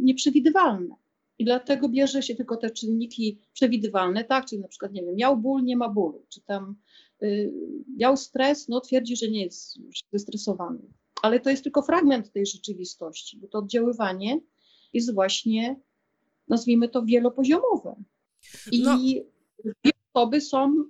Speaker 2: nieprzewidywalne. I dlatego bierze się tylko te czynniki przewidywalne, tak, czyli na przykład, nie wiem, miał ból, nie ma bólu, czy tam yy, miał stres, no twierdzi, że nie jest zestresowany. Ale to jest tylko fragment tej rzeczywistości, bo to oddziaływanie jest właśnie, nazwijmy to, wielopoziomowe. I no. Dwie osoby są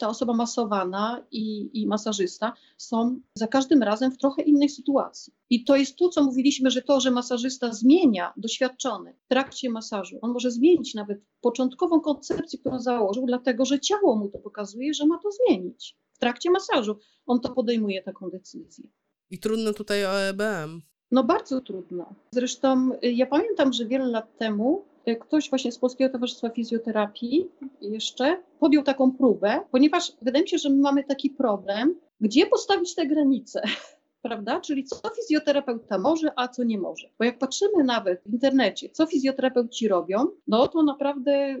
Speaker 2: ta osoba masowana i, i masażysta są za każdym razem w trochę innej sytuacji. I to jest to, co mówiliśmy, że to, że masażysta zmienia doświadczony w trakcie masażu, on może zmienić nawet początkową koncepcję, którą założył, dlatego że ciało mu to pokazuje, że ma to zmienić. W trakcie masażu on to podejmuje taką decyzję.
Speaker 1: I trudno tutaj o EBM.
Speaker 2: No bardzo trudno. Zresztą y, ja pamiętam, że wiele lat temu ktoś właśnie z Polskiego Towarzystwa Fizjoterapii jeszcze podjął taką próbę, ponieważ wydaje mi się, że my mamy taki problem, gdzie postawić te granice. Prawda? Czyli co fizjoterapeuta może, a co nie może. Bo jak patrzymy nawet w internecie, co fizjoterapeuci robią, no to naprawdę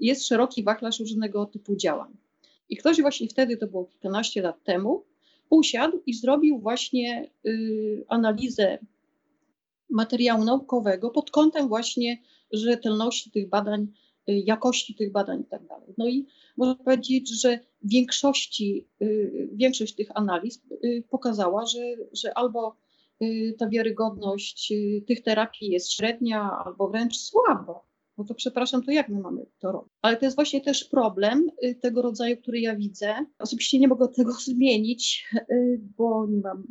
Speaker 2: jest szeroki wachlarz różnego typu działań. I ktoś właśnie wtedy, to było kilkanaście lat temu, usiadł i zrobił właśnie y, analizę materiału naukowego pod kątem właśnie rzetelności tych badań, y, jakości tych badań i tak dalej. No i można powiedzieć, że większości, y, większość tych analiz y, pokazała, że, że albo ta wiarygodność tych terapii jest średnia, albo wręcz słaba. No to przepraszam, to jak my mamy to robić? Ale to jest właśnie też problem tego rodzaju, który ja widzę. Osobiście nie mogę tego zmienić, bo nie mam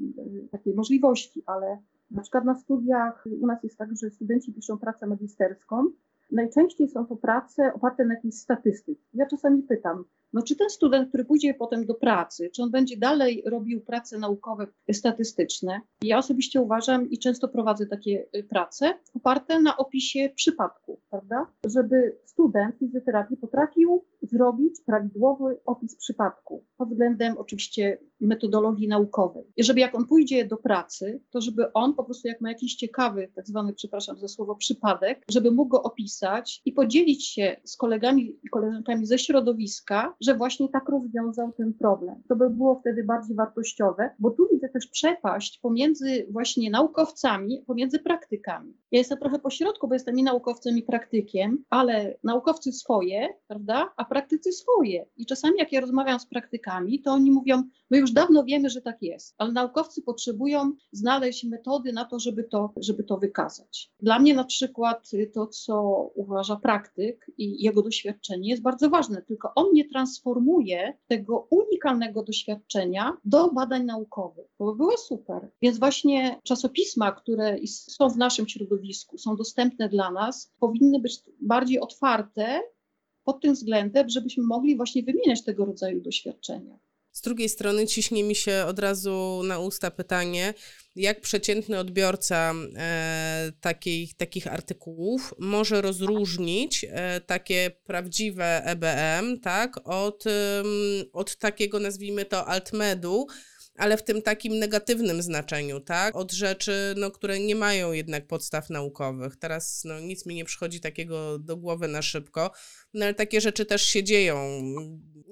Speaker 2: takiej możliwości, ale na przykład na studiach u nas jest tak, że studenci piszą pracę magisterską. Najczęściej są to prace oparte na jakiejś statystyce. Ja czasami pytam, no czy ten student, który pójdzie potem do pracy, czy on będzie dalej robił prace naukowe, statystyczne? Ja osobiście uważam i często prowadzę takie y, prace oparte na opisie przypadku, prawda? Żeby student fizjoterapii potrafił zrobić prawidłowy opis przypadku pod względem oczywiście metodologii naukowej. I żeby jak on pójdzie do pracy, to żeby on po prostu jak ma jakiś ciekawy, tak zwany, przepraszam za słowo, przypadek, żeby mógł go opisać i podzielić się z kolegami i koleżankami ze środowiska, że właśnie tak rozwiązał ten problem. To by było wtedy bardziej wartościowe, bo tu widzę też przepaść pomiędzy właśnie naukowcami, pomiędzy praktykami. Ja jestem trochę pośrodku, bo jestem i naukowcem, i praktykiem, ale naukowcy swoje, prawda, a praktycy swoje. I czasami jak ja rozmawiam z praktykami, to oni mówią, my już dawno wiemy, że tak jest, ale naukowcy potrzebują znaleźć metody na to, żeby to, żeby to wykazać. Dla mnie na przykład to, co uważa praktyk i jego doświadczenie jest bardzo ważne, tylko on nie transformuje tego unikalnego doświadczenia do badań naukowych. To by było super. Więc właśnie czasopisma, które są w naszym środowisku, są dostępne dla nas, powinny być bardziej otwarte pod tym względem, żebyśmy mogli właśnie wymieniać tego rodzaju doświadczenia.
Speaker 1: Z drugiej strony ciśnie mi się od razu na usta pytanie, jak przeciętny odbiorca e, takich, takich artykułów może rozróżnić e, takie prawdziwe EBM tak, od, e, od takiego, nazwijmy to, altmedu, ale w tym takim negatywnym znaczeniu, tak? Od rzeczy, no, które nie mają jednak podstaw naukowych. Teraz no, nic mi nie przychodzi takiego do głowy na szybko, no ale takie rzeczy też się dzieją.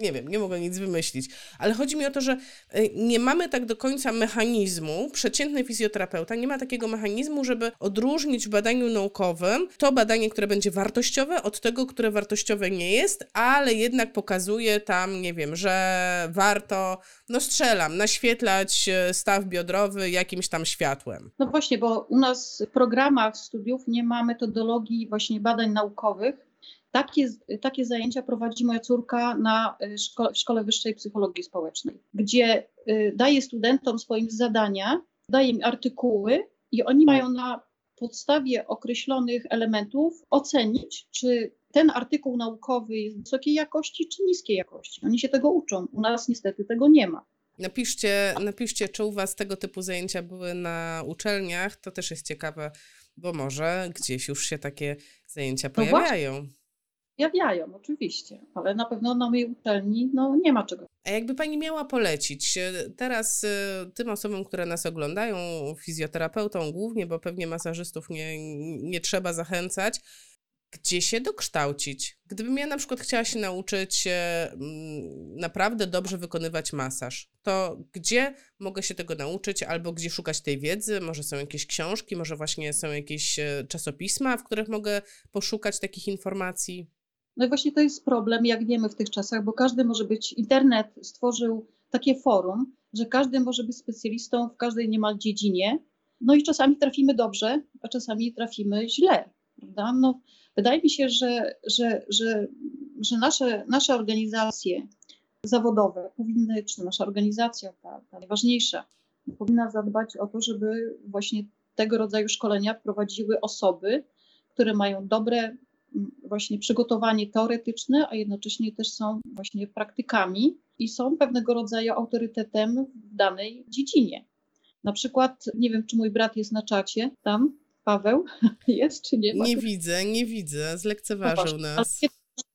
Speaker 1: Nie wiem, nie mogę nic wymyślić. Ale chodzi mi o to, że y, nie mamy tak do końca mechanizmu, przeciętny fizjoterapeuta nie ma takiego mechanizmu, żeby odróżnić w badaniu naukowym to badanie, które będzie wartościowe, od tego, które wartościowe nie jest, ale jednak pokazuje tam, nie wiem, że warto, no strzelam, naświetlać y, staw biodrowy jakimś tam światłem.
Speaker 2: No właśnie, bo u nas w programach studiów nie ma metodologii właśnie badań naukowych, takie, takie zajęcia prowadzi moja córka na y, szko w Szkole Wyższej Psychologii Społecznej, gdzie y, daje studentom swoim zadania, daje im artykuły i oni mają na podstawie określonych elementów ocenić, czy ten artykuł naukowy jest wysokiej jakości, czy niskiej jakości. Oni się tego uczą. U nas niestety tego nie ma.
Speaker 1: Napiszcie, napiszcie, czy u Was tego typu zajęcia były na uczelniach. To też jest ciekawe, bo może gdzieś już się takie zajęcia no pojawiają. No
Speaker 2: pojawiają, oczywiście, ale na pewno na mojej uczelni no, nie ma czego.
Speaker 1: A jakby Pani miała polecić e, teraz e, tym osobom, które nas oglądają, fizjoterapeutom głównie, bo pewnie masażystów nie, nie trzeba zachęcać, gdzie się dokształcić? Gdybym ja na przykład chciała się nauczyć e, naprawdę dobrze wykonywać masaż, to gdzie mogę się tego nauczyć albo gdzie szukać tej wiedzy? Może są jakieś książki, może właśnie są jakieś czasopisma, w których mogę poszukać takich informacji?
Speaker 2: No i właśnie to jest problem, jak wiemy w tych czasach, bo każdy może być, internet stworzył takie forum, że każdy może być specjalistą w każdej niemal dziedzinie. No i czasami trafimy dobrze, a czasami trafimy źle. Prawda? No, wydaje mi się, że, że, że, że nasze, nasze organizacje zawodowe powinny, czy nasza organizacja, ta, ta najważniejsza, powinna zadbać o to, żeby właśnie tego rodzaju szkolenia prowadziły osoby, które mają dobre właśnie przygotowanie teoretyczne, a jednocześnie też są właśnie praktykami i są pewnego rodzaju autorytetem w danej dziedzinie. Na przykład, nie wiem, czy mój brat jest na czacie tam, Paweł jest, czy nie?
Speaker 1: Nie widzę, nie widzę, zlekceważył no nas.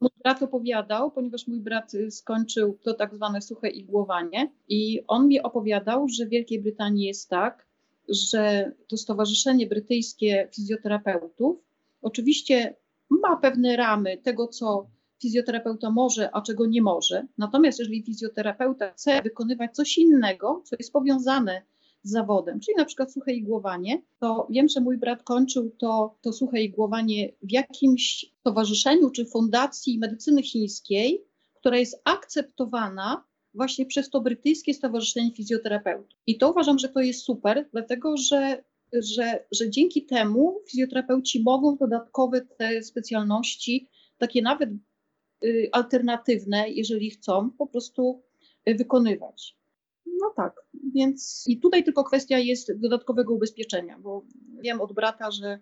Speaker 2: Mój brat opowiadał, ponieważ mój brat y, skończył to tak zwane suche igłowanie i on mi opowiadał, że w Wielkiej Brytanii jest tak, że to Stowarzyszenie Brytyjskie Fizjoterapeutów oczywiście ma pewne ramy tego, co fizjoterapeuta może, a czego nie może. Natomiast jeżeli fizjoterapeuta chce wykonywać coś innego, co jest powiązane z zawodem, czyli na przykład suche igłowanie, to wiem, że mój brat kończył to, to suche igłowanie w jakimś stowarzyszeniu czy fundacji medycyny chińskiej, która jest akceptowana właśnie przez to brytyjskie Stowarzyszenie Fizjoterapeutów. I to uważam, że to jest super, dlatego że że, że dzięki temu fizjoterapeuci mogą dodatkowe te specjalności, takie nawet y, alternatywne, jeżeli chcą, po prostu y, wykonywać. No tak, więc i tutaj tylko kwestia jest dodatkowego ubezpieczenia, bo wiem od brata, że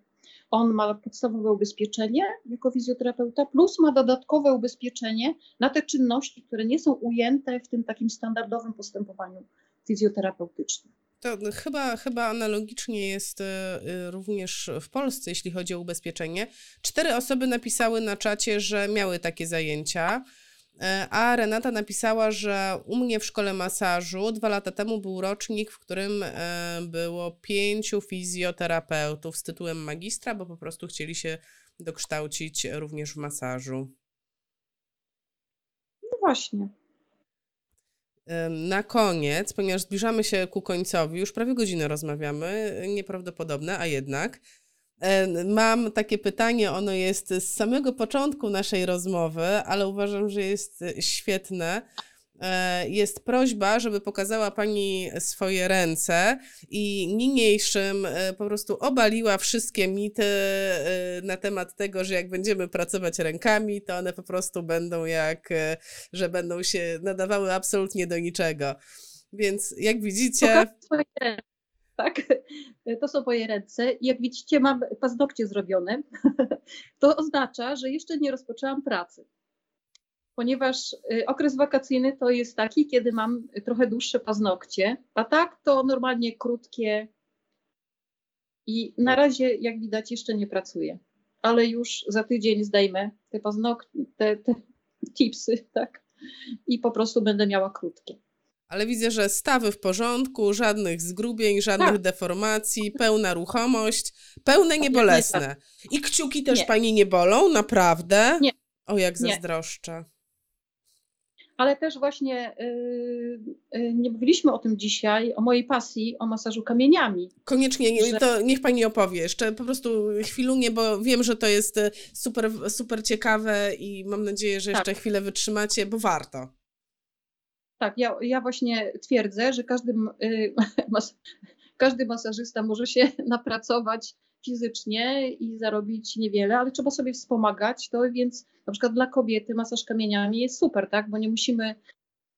Speaker 2: on ma podstawowe ubezpieczenie jako fizjoterapeuta, plus ma dodatkowe ubezpieczenie na te czynności, które nie są ujęte w tym takim standardowym postępowaniu fizjoterapeutycznym.
Speaker 1: To chyba, chyba analogicznie jest e, e, również w Polsce, jeśli chodzi o ubezpieczenie. Cztery osoby napisały na czacie, że miały takie zajęcia. E, a Renata napisała, że u mnie w szkole masażu dwa lata temu był rocznik, w którym było pięciu fizjoterapeutów z tytułem magistra, bo po prostu chcieli się dokształcić również w masażu.
Speaker 2: No właśnie.
Speaker 1: Na koniec, ponieważ zbliżamy się ku końcowi, już prawie godzinę rozmawiamy, nieprawdopodobne, a jednak. Mam takie pytanie, ono jest z samego początku naszej rozmowy, ale uważam, że jest świetne. E, jest prośba, żeby pokazała Pani swoje ręce i niniejszym e, po prostu obaliła wszystkie mity e, na temat tego, że jak będziemy pracować rękami, to one po prostu będą jak, że będą się nadawały absolutnie do niczego. Więc jak widzicie.
Speaker 2: Tak, to są moje ręce. Jak widzicie, mam paznokcie zrobione. To oznacza, że jeszcze nie rozpoczęłam pracy ponieważ y, okres wakacyjny to jest taki, kiedy mam trochę dłuższe paznokcie, a tak to normalnie krótkie i na razie, jak widać, jeszcze nie pracuję, ale już za tydzień zdejmę te paznokcie, te, te tipsy, tak, i po prostu będę miała krótkie.
Speaker 1: Ale widzę, że stawy w porządku, żadnych zgrubień, żadnych tak. deformacji, pełna ruchomość, pełne niebolesne. I kciuki też nie. pani nie bolą, naprawdę?
Speaker 2: Nie.
Speaker 1: O, jak zazdroszczę
Speaker 2: ale też właśnie yy, yy, nie mówiliśmy o tym dzisiaj, o mojej pasji, o masażu kamieniami.
Speaker 1: Koniecznie, że... to niech Pani opowie jeszcze po prostu chwilunię, bo wiem, że to jest y, super, super ciekawe i mam nadzieję, że jeszcze tak. chwilę wytrzymacie, bo warto.
Speaker 2: Tak, ja, ja właśnie twierdzę, że każdy, każdy masażysta może się napracować fizycznie i zarobić niewiele, ale trzeba sobie wspomagać to, więc na przykład dla kobiety masaż kamieniami jest super, tak, bo nie musimy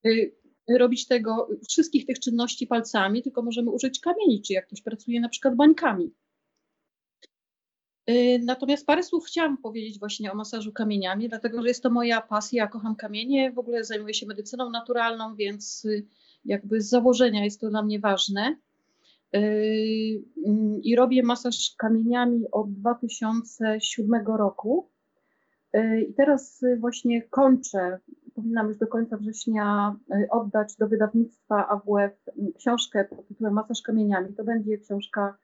Speaker 2: y, robić tego, wszystkich tych czynności palcami, tylko możemy użyć kamieni, czy jak ktoś pracuje na przykład bańkami. Y, natomiast parę słów chciałam powiedzieć właśnie o masażu kamieniami, dlatego że jest to moja pasja, ja kocham kamienie, w ogóle zajmuję się medycyną naturalną, więc y, jakby z założenia jest to dla mnie ważne. Yy, i robię masaż kamieniami od 2007 roku. Yy, I teraz właśnie kończę, powinnam już do końca września yy, oddać do wydawnictwa AWF książkę pod tytułem Masaż kamieniami. To będzie książka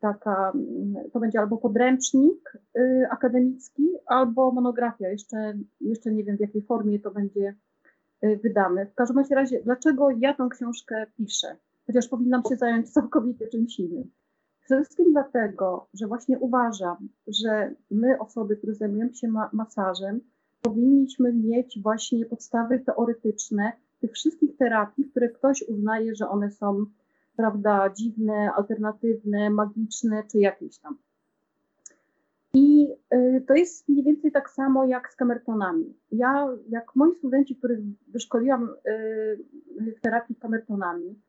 Speaker 2: taka, mm, to będzie albo podręcznik akademicki, albo monografia. Jeszcze, jeszcze nie wiem w jakiej formie to będzie wydane. W każdym razie, dlaczego ja tą książkę piszę? Chociaż powinnam się zająć całkowicie czymś innym. Przede wszystkim dlatego, że właśnie uważam, że my, osoby, które zajmujemy się ma masażem, powinniśmy mieć właśnie podstawy teoretyczne tych wszystkich terapii, które ktoś uznaje, że one są, prawda, dziwne, alternatywne, magiczne czy jakieś tam. I y, to jest mniej więcej tak samo jak z kamertonami. Ja, jak moi studenci, których wyszkoliłam y, w terapii kamertonami,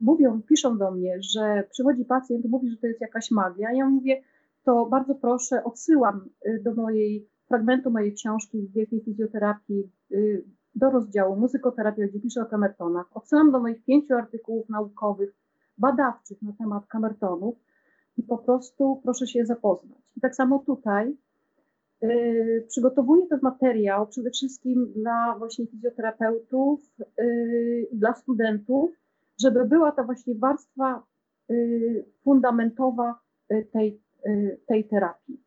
Speaker 2: mówią, piszą do mnie, że przychodzi pacjent, mówi, że to jest jakaś magia. Ja mówię, to bardzo proszę, odsyłam y, do mojej fragmentu mojej książki z wielkiej fizjoterapii y, do rozdziału muzykoterapia, gdzie piszę o kamertonach. Odsyłam do moich pięciu artykułów naukowych, badawczych na temat kamertonów i po prostu proszę się zapoznać. I tak samo tutaj yy, przygotowuję ten materiał przede wszystkim dla właśnie fizjoterapeutów, yy, dla studentów, żeby była to właśnie warstwa y, fundamentowa y, tej, y, tej terapii.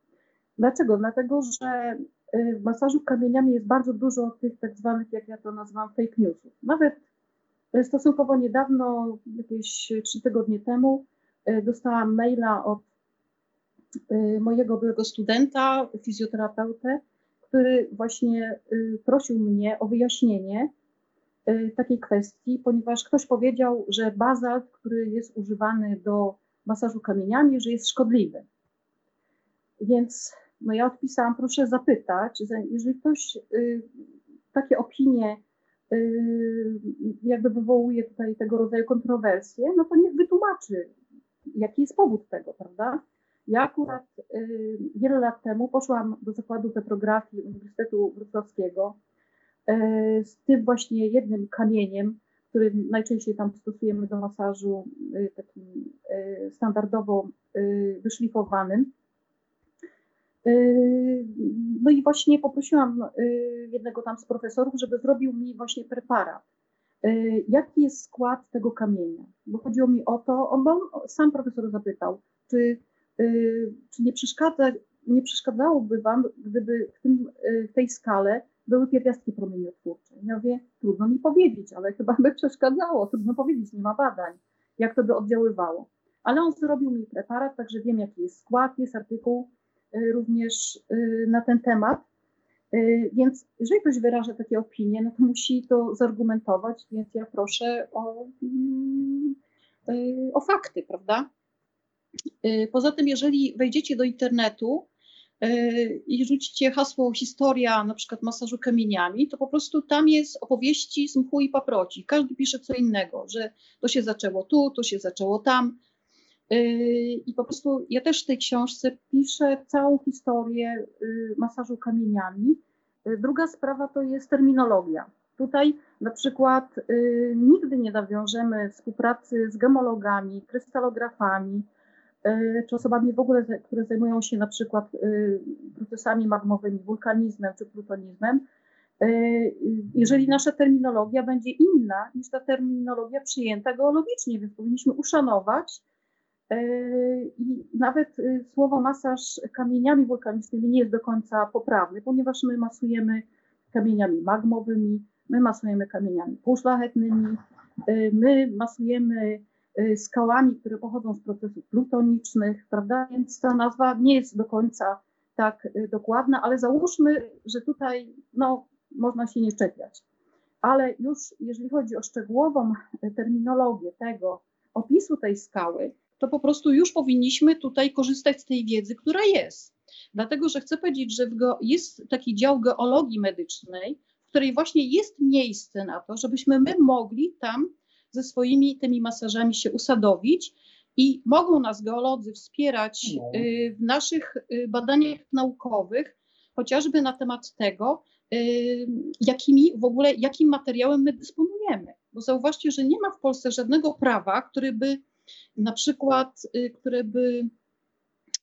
Speaker 2: Dlaczego? Dlatego, że w masażu kamieniami jest bardzo dużo tych tak zwanych, jak ja to nazywam, fake newsów. Nawet stosunkowo niedawno, jakieś trzy tygodnie temu, dostałam maila od mojego byłego studenta, fizjoterapeutę, który właśnie prosił mnie o wyjaśnienie, takiej kwestii, ponieważ ktoś powiedział, że bazalt, który jest używany do masażu kamieniami, że jest szkodliwy. Więc no ja odpisałam, proszę zapytać, jeżeli ktoś y, takie opinie y, jakby wywołuje tutaj tego rodzaju kontrowersje, no to niech wytłumaczy, jaki jest powód tego, prawda? Ja akurat y, wiele lat temu poszłam do zakładu petrografii Uniwersytetu Wrocławskiego, E, z tym właśnie jednym kamieniem, który najczęściej tam stosujemy do masażu, e, takim e, standardowo wyszlifowanym. No i właśnie poprosiłam jednego tam z profesorów, żeby zrobił mi właśnie preparat. Jaki jest skład tego kamienia? Bo chodziło mi o to, on, sam profesor zapytał, czy, czy nie, przeszkadza, nie przeszkadzałoby Wam, gdyby w, tym, w tej skale były pierwiastki promieniotwórcze. Ja mówię, trudno mi powiedzieć, ale chyba by przeszkadzało, trudno powiedzieć, nie ma badań, jak to by oddziaływało. Ale on zrobił mi preparat, także wiem, jaki jest skład, jest artykuł y, również y, na ten temat. Y, więc jeżeli ktoś wyraża takie opinie, no to musi to zargumentować, więc ja proszę o, mm, o fakty, prawda? Poza tym, jeżeli wejdziecie do internetu, i rzucicie hasło historia na przykład masażu kamieniami, to po prostu tam jest opowieści z mchu i paproci. Każdy pisze co innego, że to się zaczęło tu, to się zaczęło tam. I po prostu ja też w tej książce piszę całą historię y, masażu kamieniami. Druga sprawa to jest terminologia. Tutaj na przykład y, nigdy nie nawiążemy współpracy z gemologami, krystalografami, E, czy osobami w ogóle, które zajmują się na przykład e, procesami magmowymi, wulkanizmem czy plutonizmem, e, jeżeli nasza terminologia będzie inna niż ta terminologia przyjęta geologicznie, więc powinniśmy uszanować i nawet słowo masaż kamieniami wulkanicznymi nie jest do końca poprawne, ponieważ my masujemy kamieniami magmowymi, my masujemy kamieniami półszlachetnymi, my masujemy skałami, które pochodzą z procesów plutonicznych, prawda? Więc ta nazwa nie jest do końca tak y, dokładna, ale załóżmy, że tutaj no, można się nie czepiać. Ale już jeżeli chodzi o szczegółową y, terminologię tego opisu tej skały, to po prostu już powinniśmy tutaj korzystać z tej wiedzy, która jest. Dlatego, że chcę powiedzieć, że jest taki dział geologii medycznej, w której właśnie jest miejsce na to, żebyśmy my mogli tam ze swoimi tymi masażami się usadowić i mogą nas geolodzy wspierać no. y, w naszych y, badaniach naukowych, chociażby na temat tego, y, jakimi w ogóle, jakim materiałem my dysponujemy. Bo zauważcie, że nie ma w Polsce żadnego prawa, które by na przykład, które by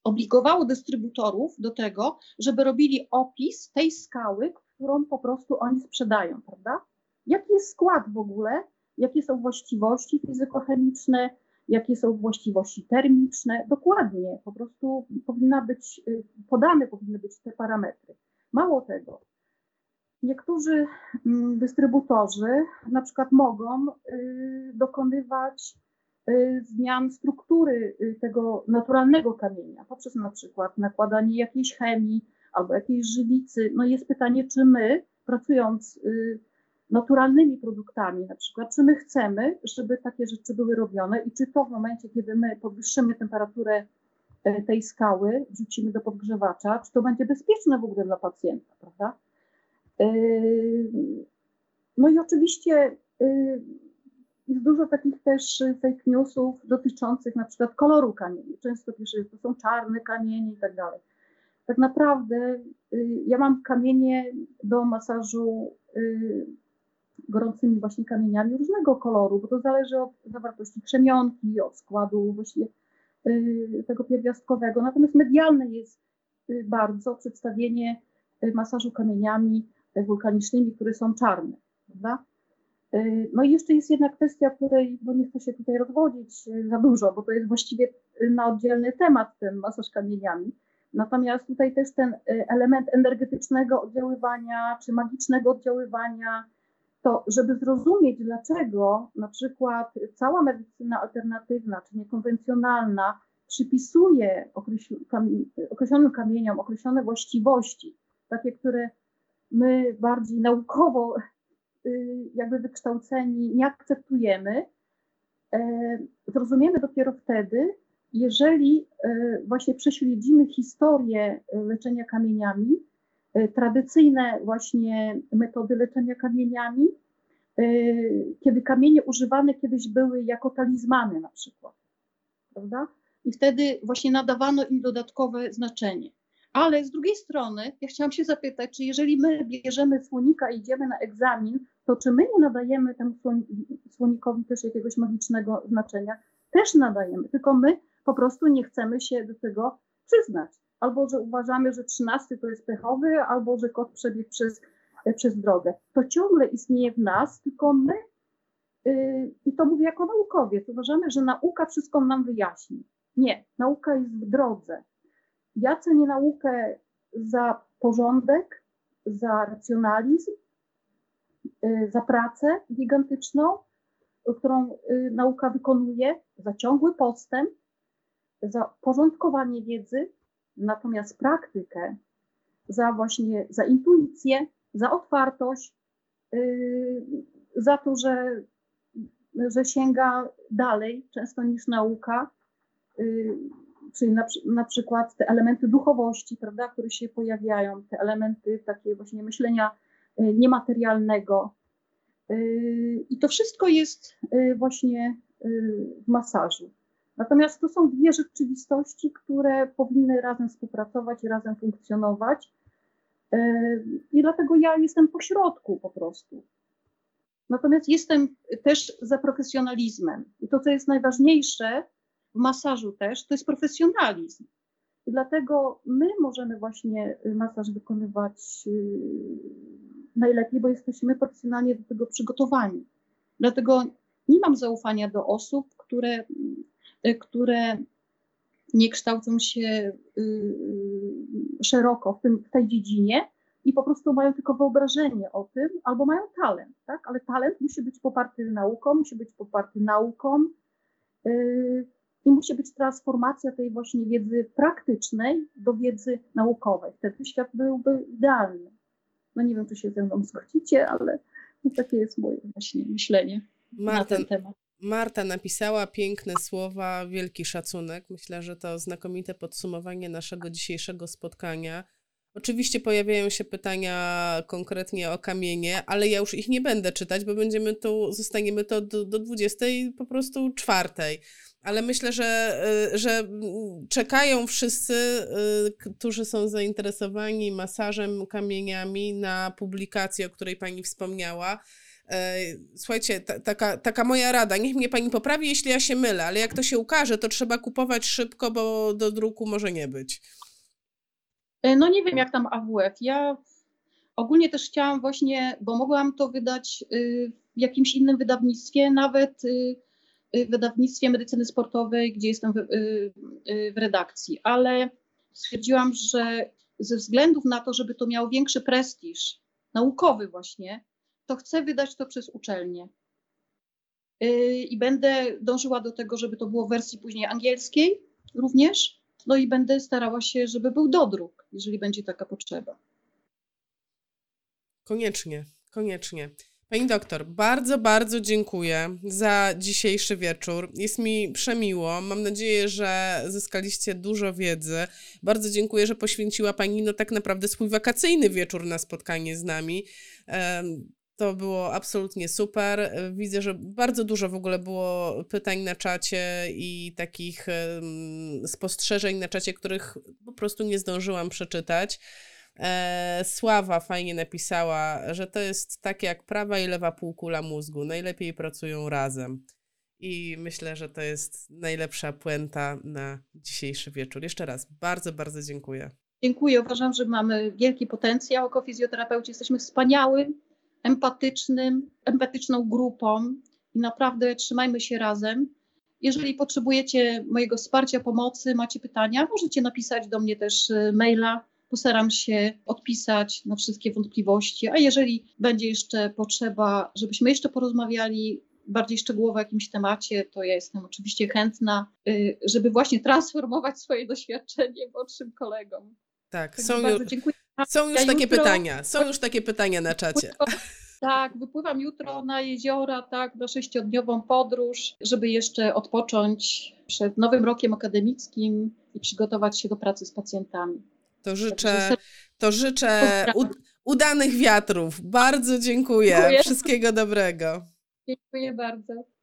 Speaker 2: obligowało dystrybutorów do tego, żeby robili opis tej skały, którą po prostu oni sprzedają, prawda? Jaki jest skład w ogóle jakie są właściwości fizykochemiczne, jakie są właściwości termiczne. Dokładnie, po prostu powinna być, y, podane powinny być te parametry. Mało tego, niektórzy mm, dystrybutorzy na przykład mogą y, dokonywać y, zmian struktury tego naturalnego kamienia poprzez na przykład nakładanie jakiejś chemii albo jakiejś żywicy. No jest pytanie, czy my pracując naturalnymi produktami, na przykład, czy my chcemy, żeby takie rzeczy były robione i czy to w momencie, kiedy my podwyższymy temperaturę e, tej skały, wrzucimy do podgrzewacza, czy to będzie bezpieczne w ogóle dla pacjenta, prawda? E, no i oczywiście e, jest dużo takich też fake newsów dotyczących na przykład koloru kamieni. Często pisze, że to są czarne kamienie i tak dalej. Tak naprawdę ja mam kamienie do masażu gorącymi właśnie kamieniami różnego koloru, bo to zależy od zawartości krzemionki, od składu właśnie y, tego pierwiastkowego. Natomiast medialne jest y, bardzo przedstawienie y, masażu kamieniami wulkanicznymi, które są czarne, prawda? No i jeszcze jest jedna kwestia, której, bo nie chcę się tutaj rozwodzić za dużo, bo to jest właściwie na oddzielny temat ten masaż kamieniami. Natomiast tutaj też ten element energetycznego oddziaływania, czy magicznego oddziaływania, to żeby zrozumieć, dlaczego na przykład cała medycyna alternatywna czy niekonwencjonalna przypisuje określonym kamieniom określone właściwości, takie, które my bardziej naukowo y, jakby wykształceni nie akceptujemy, e, zrozumiemy dopiero wtedy, jeżeli e, właśnie prześledzimy historię leczenia kamieniami E, tradycyjne właśnie metody leczenia kamieniami, e, kiedy kamienie używane kiedyś były jako talizmany na przykład, prawda? I wtedy właśnie nadawano im dodatkowe znaczenie. Ale z drugiej strony, ja chciałam się zapytać, czy jeżeli my bierzemy słonika i idziemy na egzamin, to czy my nie nadajemy temu słonikowi też jakiegoś magicznego znaczenia? Też nadajemy, tylko my po prostu nie chcemy się do tego przyznać albo że uważamy, że trzynasty to jest pechowy, albo że kot przebiegł przez, przez drogę. To ciągle istnieje w nas, tylko my, yy, i to mówię jako naukowiec, uważamy, że nauka wszystko nam wyjaśni. Nie, nauka jest w drodze. Ja cenię naukę za porządek, za racjonalizm, yy, za pracę gigantyczną, którą yy, nauka wykonuje, za ciągły postęp, za porządkowanie wiedzy, natomiast praktykę, za właśnie, za intuicję, za otwartość, yy, za to, że, że sięga dalej często niż nauka, yy, czyli na, na przykład te elementy duchowości, prawda, które się pojawiają, te elementy takie właśnie myślenia yy, niematerialnego. I to wszystko jest właśnie w masażu. Natomiast to są dwie rzeczywistości, które powinny razem współpracować i razem funkcjonować. E, I dlatego ja jestem pośrodku po prostu. Natomiast jestem też za profesjonalizmem. I to, co jest najważniejsze w masażu też, to jest profesjonalizm. I dlatego my możemy właśnie masaż wykonywać y, najlepiej, bo jesteśmy profesjonalnie do tego przygotowani. Dlatego nie mam zaufania do osób, które które nie kształcą się y, y, szeroko w, tym, w tej dziedzinie i po prostu mają tylko wyobrażenie o tym, albo mają talent, tak? Ale talent musi być poparty nauką, musi być poparty nauką i musi być transformacja tej właśnie wiedzy praktycznej do wiedzy naukowej. Wtedy świat byłby idealny. No nie wiem, czy się ze mną zgodzicie, ale no takie jest moje właśnie myślenie Marta, na ten temat.
Speaker 1: Marta napisała piękne słowa, wielki szacunek. Myślę, że to znakomite podsumowanie naszego dzisiejszego spotkania. Oczywiście pojawiają się pytania konkretnie o kamienie, ale ja już ich nie będę czytać, bo będziemy tu, zostaniemy to do, do 20 po prostu czwartej. Ale myślę, że, y, że czekają wszyscy, y, którzy są zainteresowani masażem kamieniami na publikację, o której pani wspomniała słuchajcie, taka, taka moja rada, niech mnie pani poprawi, jeśli ja się mylę, ale jak to się ukaże, to trzeba kupować szybko, bo do druku może nie być.
Speaker 2: E, no nie wiem, jak tam AWF. Ja ogólnie też chciałam właśnie, bo mogłam to wydać y, w jakimś innym wydawnictwie, nawet y, y, wydawnictwie medycyny sportowej, gdzie jestem w, w redakcji, ale stwierdziłam, że ze względów na to, żeby to miało większy prestiż naukowy właśnie, to chcę wydać to przez uczelnię. I będę dążyła do tego, żeby to było w wersji później angielskiej również. No i będę starała się, żeby był dodruk, jeżeli będzie taka potrzeba.
Speaker 1: Koniecznie, koniecznie. Pani doktor, bardzo, bardzo dziękuję za dzisiejszy wieczór. Jest mi przemiło. Mam nadzieję, że zyskaliście dużo wiedzy. Bardzo dziękuję, że poświęciła Pani no tak naprawdę swój wakacyjny wieczór na spotkanie z nami. To było absolutnie super. Widzę, że bardzo dużo w ogóle było pytań na czacie i takich spostrzeżeń na czacie, których po prostu nie zdążyłam przeczytać. E, Sława fajnie napisała, że to jest tak jak prawa i lewa półkula mózgu. Najlepiej pracują razem. I myślę, że to jest najlepsza puenta na dzisiejszy wieczór. Jeszcze raz bardzo, bardzo dziękuję.
Speaker 2: Dziękuję. Uważam, że mamy wielki potencjał jako fizjoterapeuci. Jesteśmy wspaniałym, empatycznym, empatyczną grupą i naprawdę trzymajmy się razem. Jeżeli potrzebujecie mojego wsparcia, pomocy, macie pytania, możecie napisać do mnie też e, maila postaram się odpisać na wszystkie wątpliwości, a jeżeli będzie jeszcze potrzeba, żebyśmy jeszcze porozmawiali bardziej szczegółowo o jakimś temacie, to ja jestem oczywiście chętna, y, żeby właśnie transformować swoje doświadczenie młodszym kolegom.
Speaker 1: Tak, są już, są już ja takie jutro, pytania, są już takie pytania na czacie.
Speaker 2: Tak, wypływam jutro na jeziora, tak, na sześciodniową podróż, żeby jeszcze odpocząć przed nowym rokiem akademickim i przygotować się do pracy z pacjentami.
Speaker 1: To życzę, to życzę udanych wiatrów. Bardzo dziękuję. dziękuję. Wszystkiego dobrego.
Speaker 2: Dziękuję bardzo.